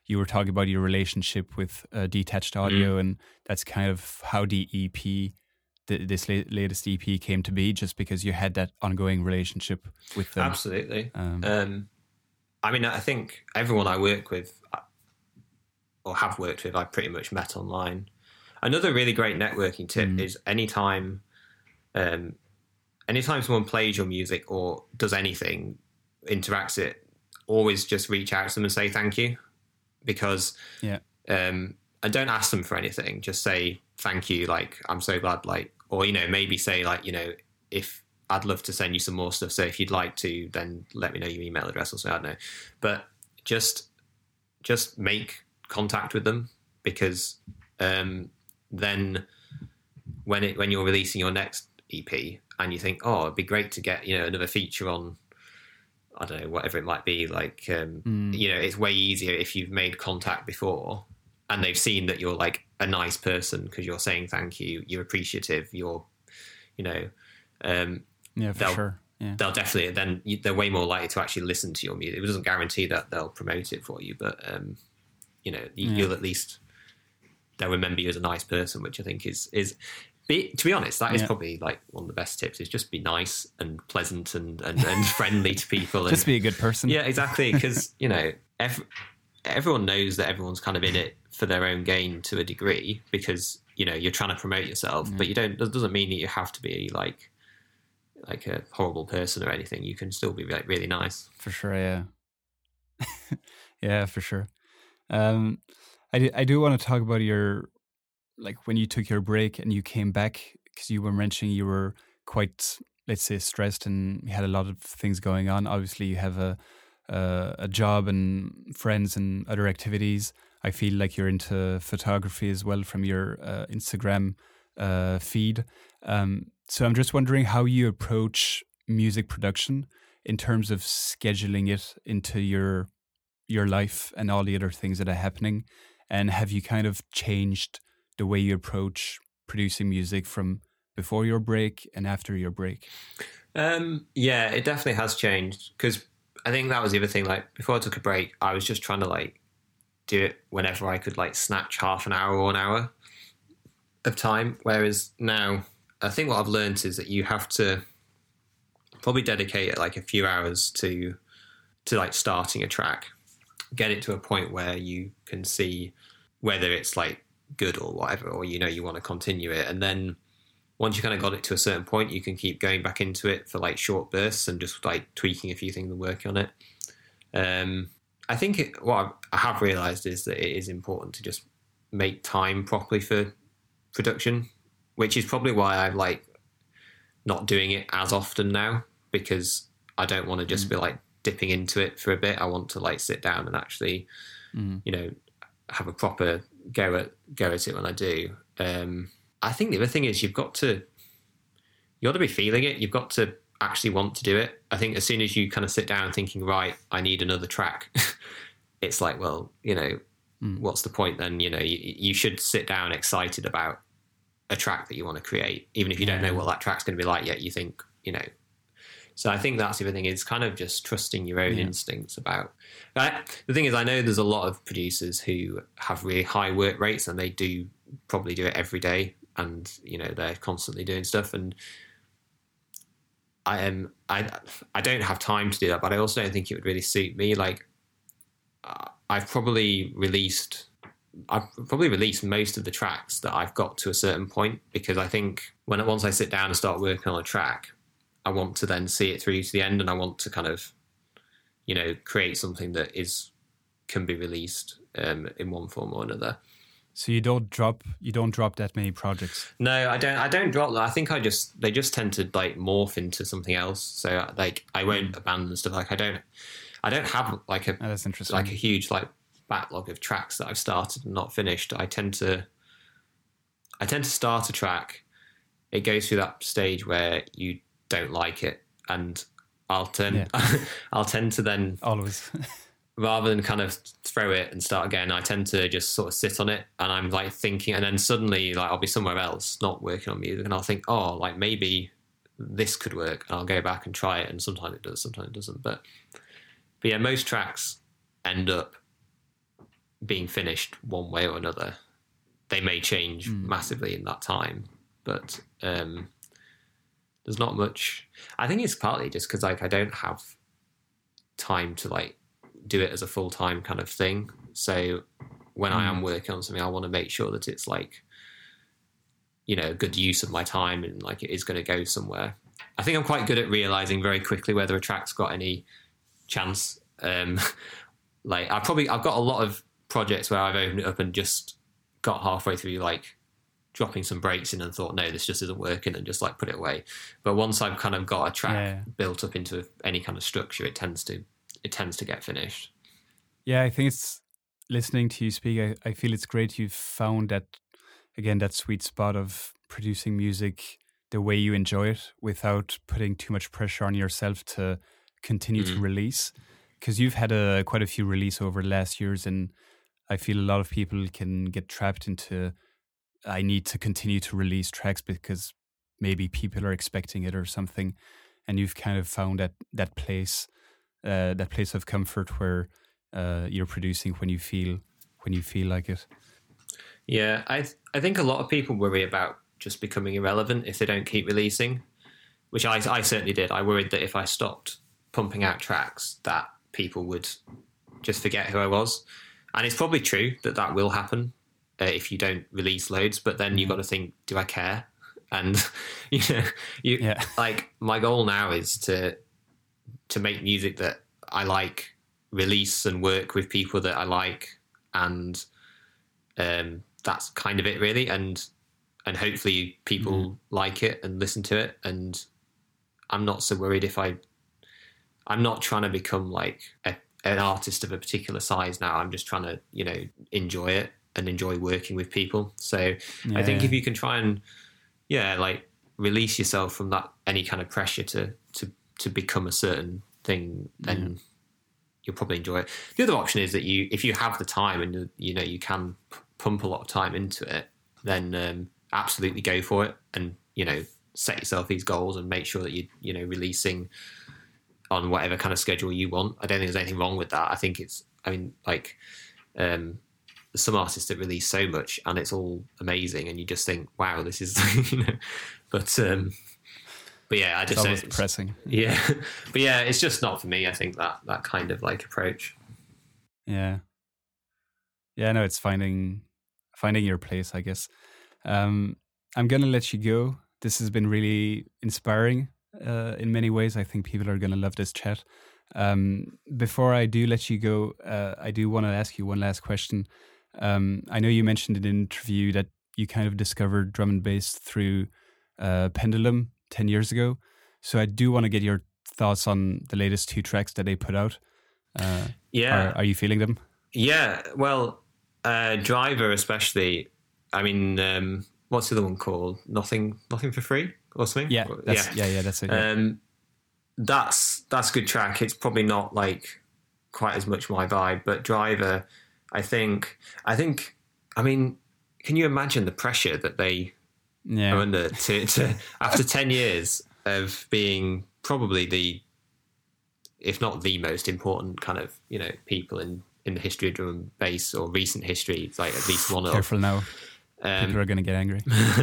you were talking about your relationship with uh, detached mm. audio, mm. and that's kind of how the EP, the, this la- latest EP, came to be, just because you had that ongoing relationship with them. Absolutely. Um, um, I mean, I think everyone I work with uh, or have worked with, I pretty much met online. Another really great networking tip mm. is anytime, um, anytime someone plays your music or does anything, interacts it, always just reach out to them and say thank you because yeah. um and don't ask them for anything. Just say thank you. Like i'm so glad like or you know maybe say like you know if i'd love to send you some more stuff so if you'd like to then let me know your email address or so i don't know. But just just make contact with them because um then when it when you're releasing your next ep and you think oh it'd be great to get you know another feature on I don't know, whatever it might be. Like, um, mm. you know, it's way easier if you've made contact before and they've seen that you're like a nice person because you're saying thank you, you're appreciative, you're, you know, um, yeah, for sure. Yeah. They'll definitely then they're way more likely to actually listen to your music. It doesn't guarantee that they'll promote it for you, but um, you know, you, yeah. you'll at least they'll remember you as a nice person, which I think is is be, to be honest, that is yeah. probably like one of the best tips is just be nice and pleasant and, and, and friendly to people. And, just be a good person. Yeah, exactly. Because, you know, every, everyone knows that everyone's kind of in it for their own gain to a degree because, you know, you're trying to promote yourself, but you don't, that doesn't mean that you have to be like, like a horrible person or anything. You can still be like really nice. For sure. Yeah. yeah, for sure. Um, I, I do want to talk about your like when you took your break and you came back because you were mentioning you were quite let's say stressed and you had a lot of things going on. Obviously you have a a, a job and friends and other activities. I feel like you're into photography as well from your uh, instagram uh, feed. Um, so i'm just wondering how you approach music production in terms of scheduling it into your your life and all the other things that are happening. And have you kind of changed the way you approach producing music from before your break and after your break? Um, yeah, it definitely has changed because I think that was the other thing. Like before I took a break, I was just trying to like do it whenever I could, like snatch half an hour or an hour of time. Whereas now, I think what I've learned is that you have to probably dedicate like a few hours to to like starting a track, get it to a point where you can see whether it's like good or whatever, or you know you want to continue it, and then once you kind of got it to a certain point, you can keep going back into it for like short bursts and just like tweaking a few things and working on it. Um, I think it, what I have realized is that it is important to just make time properly for production, which is probably why I like not doing it as often now because I don't want to just mm. be like dipping into it for a bit. I want to like sit down and actually, mm. you know, have a proper go at go at it when I do. Um, I think the other thing is you've got to you got to be feeling it. You've got to actually want to do it. I think as soon as you kind of sit down thinking, right, I need another track, it's like, well, you know, mm. what's the point then? You know, you, you should sit down excited about a track that you want to create, even if you don't know what that track's going to be like yet. You think, you know. So I think that's the other thing is kind of just trusting your own Yeah. instincts about. I, the thing is, I know there's a lot of producers who have really high work rates and they do probably do it every day, and you know they're constantly doing stuff. And I am I I don't have time to do that, but I also don't think it would really suit me. Like uh, I've probably released I've probably released most of the tracks that I've got to a certain point because I think when once I sit down and start working on a track, I want to then see it through to the end, and I want to kind of, you know, create something that is can be released um, in one form or another. So you don't drop you don't drop that many projects. No, I don't. I don't drop that. I think I just they just tend to like morph into something else. So like I won't abandon stuff. Like I don't. I don't have like a Oh, that's interesting. like a huge like backlog of tracks that I've started and not finished. I tend to I tend to start a track. It goes through that stage where you don't like it, and I'll turn. I'll tend to then Always. rather than kind of throw it and start again. I tend to just sort of sit on it, and I'm like thinking, and then suddenly like I'll be somewhere else, not working on music, and I'll think, oh, like maybe this could work, and I'll go back and try it, and sometimes it does, sometimes it doesn't, but but yeah, most tracks end up being finished one way or another. They may change massively in that time, but um, there's not much. I think it's partly just because like I don't have time to like do it as a full time kind of thing. So when I am working on something, I want to make sure that it's like you know a good use of my time and like it is going to go somewhere. I think I'm quite good at realizing very quickly whether a track's got any chance. Um, like I probably I've got a lot of projects where I've opened it up and just got halfway through like dropping some breaks in and thought no this just isn't working and just like put it away. But once I've kind of got a track Yeah. built up into any kind of structure, it tends to it tends to get finished. Yeah, I think it's listening to you speak. I, I feel it's great you've found that again that sweet spot of producing music the way you enjoy it without putting too much pressure on yourself to continue to Mhm. release. Because you've had a quite a few release over the last years, and I feel a lot of people can get trapped into I need to continue to release tracks because maybe people are expecting it or something, and you've kind of found that that place, uh, that place of comfort where uh, you're producing when you feel when you feel like it. Yeah, I th- I think a lot of people worry about just becoming irrelevant if they don't keep releasing, which I I certainly did. I worried that if I stopped pumping out tracks, that people would just forget who I was, and it's probably true that that will happen uh, if you don't release loads. But then you've got to think, do I care? And you know, you Yeah. like my goal now is to to make music that I like, release and work with people that I like, and um, that's kind of it really. And and hopefully people like it and listen to it. And I'm not so worried if I. I'm not trying to become like a, an artist of a particular size now. I'm just trying to you know enjoy it and enjoy working with people. So I think Yeah. if you can try and yeah like release yourself from that any kind of pressure to to to become a certain thing then you'll probably enjoy it the other option is that you if you have the time and you- know you can p- pump a lot of time into it then um, absolutely go for it and you know set yourself these goals and make sure that you you know releasing on whatever kind of schedule you want i don't think there's anything wrong with that i think it's i mean like um some artists that release so much and it's all amazing and you just think wow this is you know but um but yeah i just almost don't, depressing. yeah but yeah it's just not for me i think that that kind of like approach Yeah. Yeah, no, it's finding finding your place, I guess. Um, I'm gonna let you go. This has been really inspiring uh, in many ways. I think people are gonna love this chat. Um, before I do let you go, uh, I do want to ask you one last question. Um, I know you mentioned in an interview that you kind of discovered drum and bass through uh, Pendulum ten years ago. So I do want to get your thoughts on the latest two tracks that they put out. Uh, yeah are, are you feeling them? Yeah, well, uh, Driver especially. I mean, um, what's the other one called? Nothing, nothing for free or something. Yeah, that's, yeah, yeah, that's it. yeah. Um, that's that's a good track. It's probably not like quite as much my vibe, but Driver, I think, I think, I mean, can you imagine the pressure that they Yeah. I wonder to, to after ten years of being probably the, if not the most important kind of you know people in in the history of drum and bass or recent history, it's like at least one of. Careful now. Um, People are going to get angry.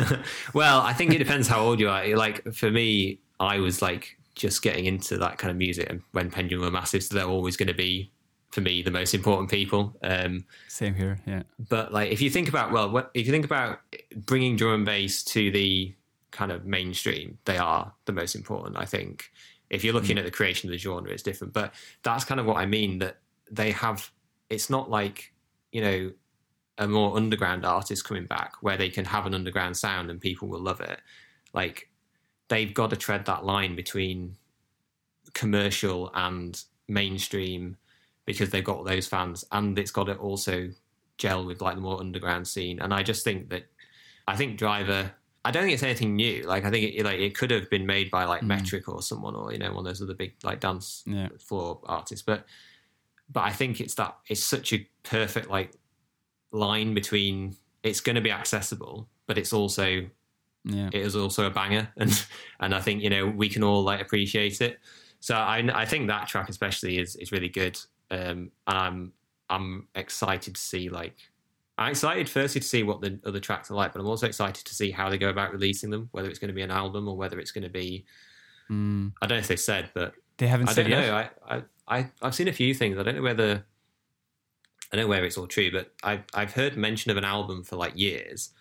well, I think it depends how old you are. Like for me, I was like just getting into that kind of music, and when Pendulum were massive, so they're always going to be for me the most important people. Um, Same here, yeah. But like, if you think about well, what, if you think about bringing drum and bass to the kind of mainstream, they are the most important. I think if you're looking mm. at the creation of the genre, it's different. But that's kind of what I mean that they have. It's not like you know a more underground artist coming back where they can have an underground sound and people will love it. Like they've got to tread that line between commercial and mainstream because they've got those fans and it's got to also gel with like the more underground scene. And I just think that I think Driver I don't think it's anything new. Like I think it like it could have been made by like mm. Metrik or someone or you know one of those other big like dance yeah. floor artists. But but I think it's that it's such a perfect like line between it's going to be accessible, but it's also yeah. it is also a banger, and and I think you know we can all like appreciate it. So I I think that track especially is is really good, um, and I'm I'm excited to see like I'm excited firstly to see what the other tracks are like, but I'm also excited to see how they go about releasing them, whether it's going to be an album or whether it's going to be. Mm. I don't know if they said, but they haven't I said don't yet. know. I, I I I've seen a few things. I don't know whether I don't know whether it's all true, but I've I've heard mention of an album for like years,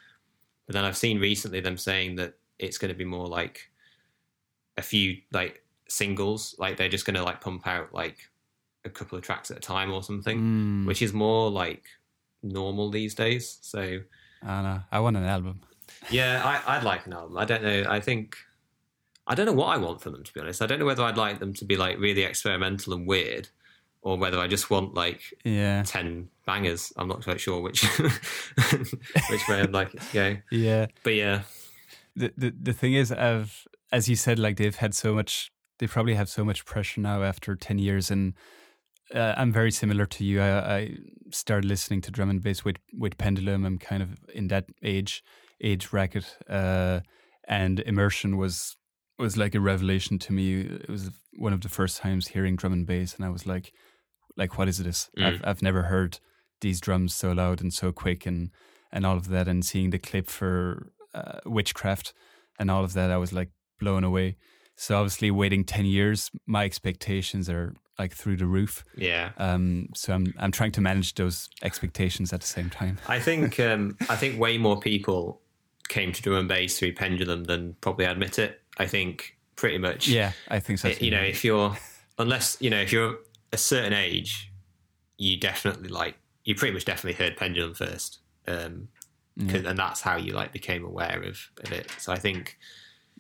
but then I've seen recently them saying that it's going to be more like a few like singles, like they're just going to like pump out like a couple of tracks at a time or something, mm. which is more like normal these days. So I know. I want an album. Yeah, I, I'd like an album. I don't know. I think I don't know what I want from them to be honest. I don't know whether I'd like them to be like really experimental and weird, or whether I just want like yeah. ten bangers. I'm not quite sure which which way I'd like it to go. Yeah, but yeah. The the the thing is, I've as you said, like they've had so much. They probably have so much pressure now after ten years, and uh, I'm very similar to you. I, I started listening to drum and bass with with Pendulum. I'm kind of in that age age bracket, uh, and immersion was was like a revelation to me. It was one of the first times hearing drum and bass, and I was like, like what is this? Mm. I've I've never heard these drums so loud and so quick and and all of that. And seeing the clip for uh, Witchcraft and all of that, I was like blown away. So obviously, waiting ten years, my expectations are like through the roof. Yeah. Um. So I'm I'm trying to manage those expectations at the same time. I think um I think way more people came to drum and bass through Pendulum than probably admit it. I think pretty much. Yeah, I think so. you know, if you're unless you know if you're a certain age, you definitely like you pretty much definitely heard Pendulum first, um, yeah. and that's how you like became aware of, of it. So I think,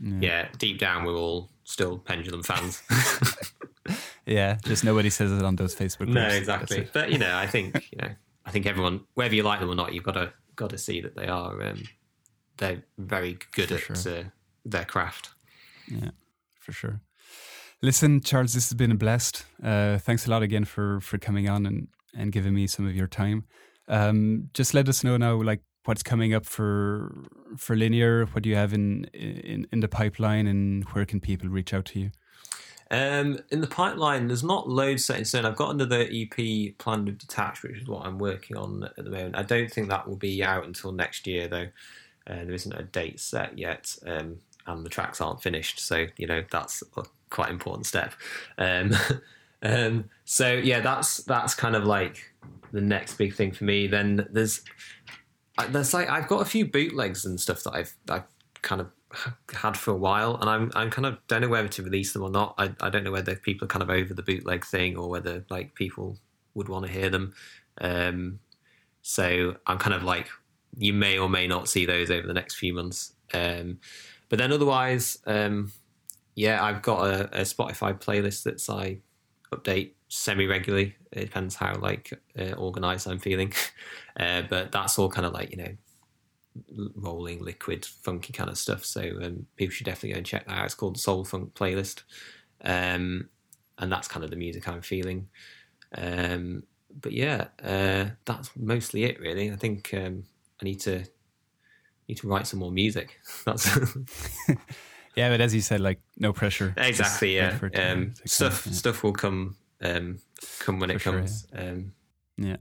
yeah. yeah, deep down we're all still Pendulum fans. yeah, just nobody says it on those Facebook groups. No, exactly. But you know, I think you know, I think everyone, whether you like them or not, you've got to got to see that they are um, they're very good for at sure. uh, their craft. Yeah, for sure. Listen, Charles, this has been a blast. Uh, thanks a lot again for for coming on and and giving me some of your time. Um, just let us know now, like what's coming up for for linear. What do you have in in in the pipeline, and where can people reach out to you? Um, in the pipeline, there's not loads set in stone. I've got another EP planned with Detached, which is what I'm working on at the moment. I don't think that will be out until next year, though. Uh, there isn't a date set yet, um, and the tracks aren't finished. So you know that's a quite important step. Um, um, so yeah, that's that's kind of like the next big thing for me. Then there's there's like I've got a few bootlegs and stuff that I've I've kind of had for a while, and I'm I'm kind of don't know whether to release them or not. I I don't know whether people are kind of over the bootleg thing or whether like people would want to hear them. Um, so I'm kind of like you may or may not see those over the next few months. Um, but then otherwise, um, yeah, I've got a, a, Spotify playlist that I update semi regularly. It depends how like uh, organized I'm feeling, uh, but that's all kind of like you know rolling, liquid, funky kind of stuff. So um, people should definitely go and check that out. It's called Soul Funk Playlist, um, and that's kind of the music I'm feeling. Um, but yeah, uh, that's mostly it really. I think um, I need to need to write some more music. That's yeah, but as you said, like no pressure. Exactly. Yeah. Um, stuff yeah. stuff will come um, come when for it comes. Yeah. Um, yeah.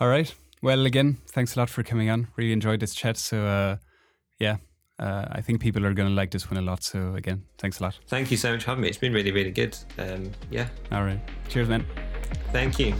All right. Well, again, thanks a lot for coming on. Really enjoyed this chat. So, uh, yeah, uh, I think people are going to like this one a lot. So, again, thanks a lot. Thank you so much for having me. It's been really, really good. Um, yeah. All right. Cheers, man. Thank you.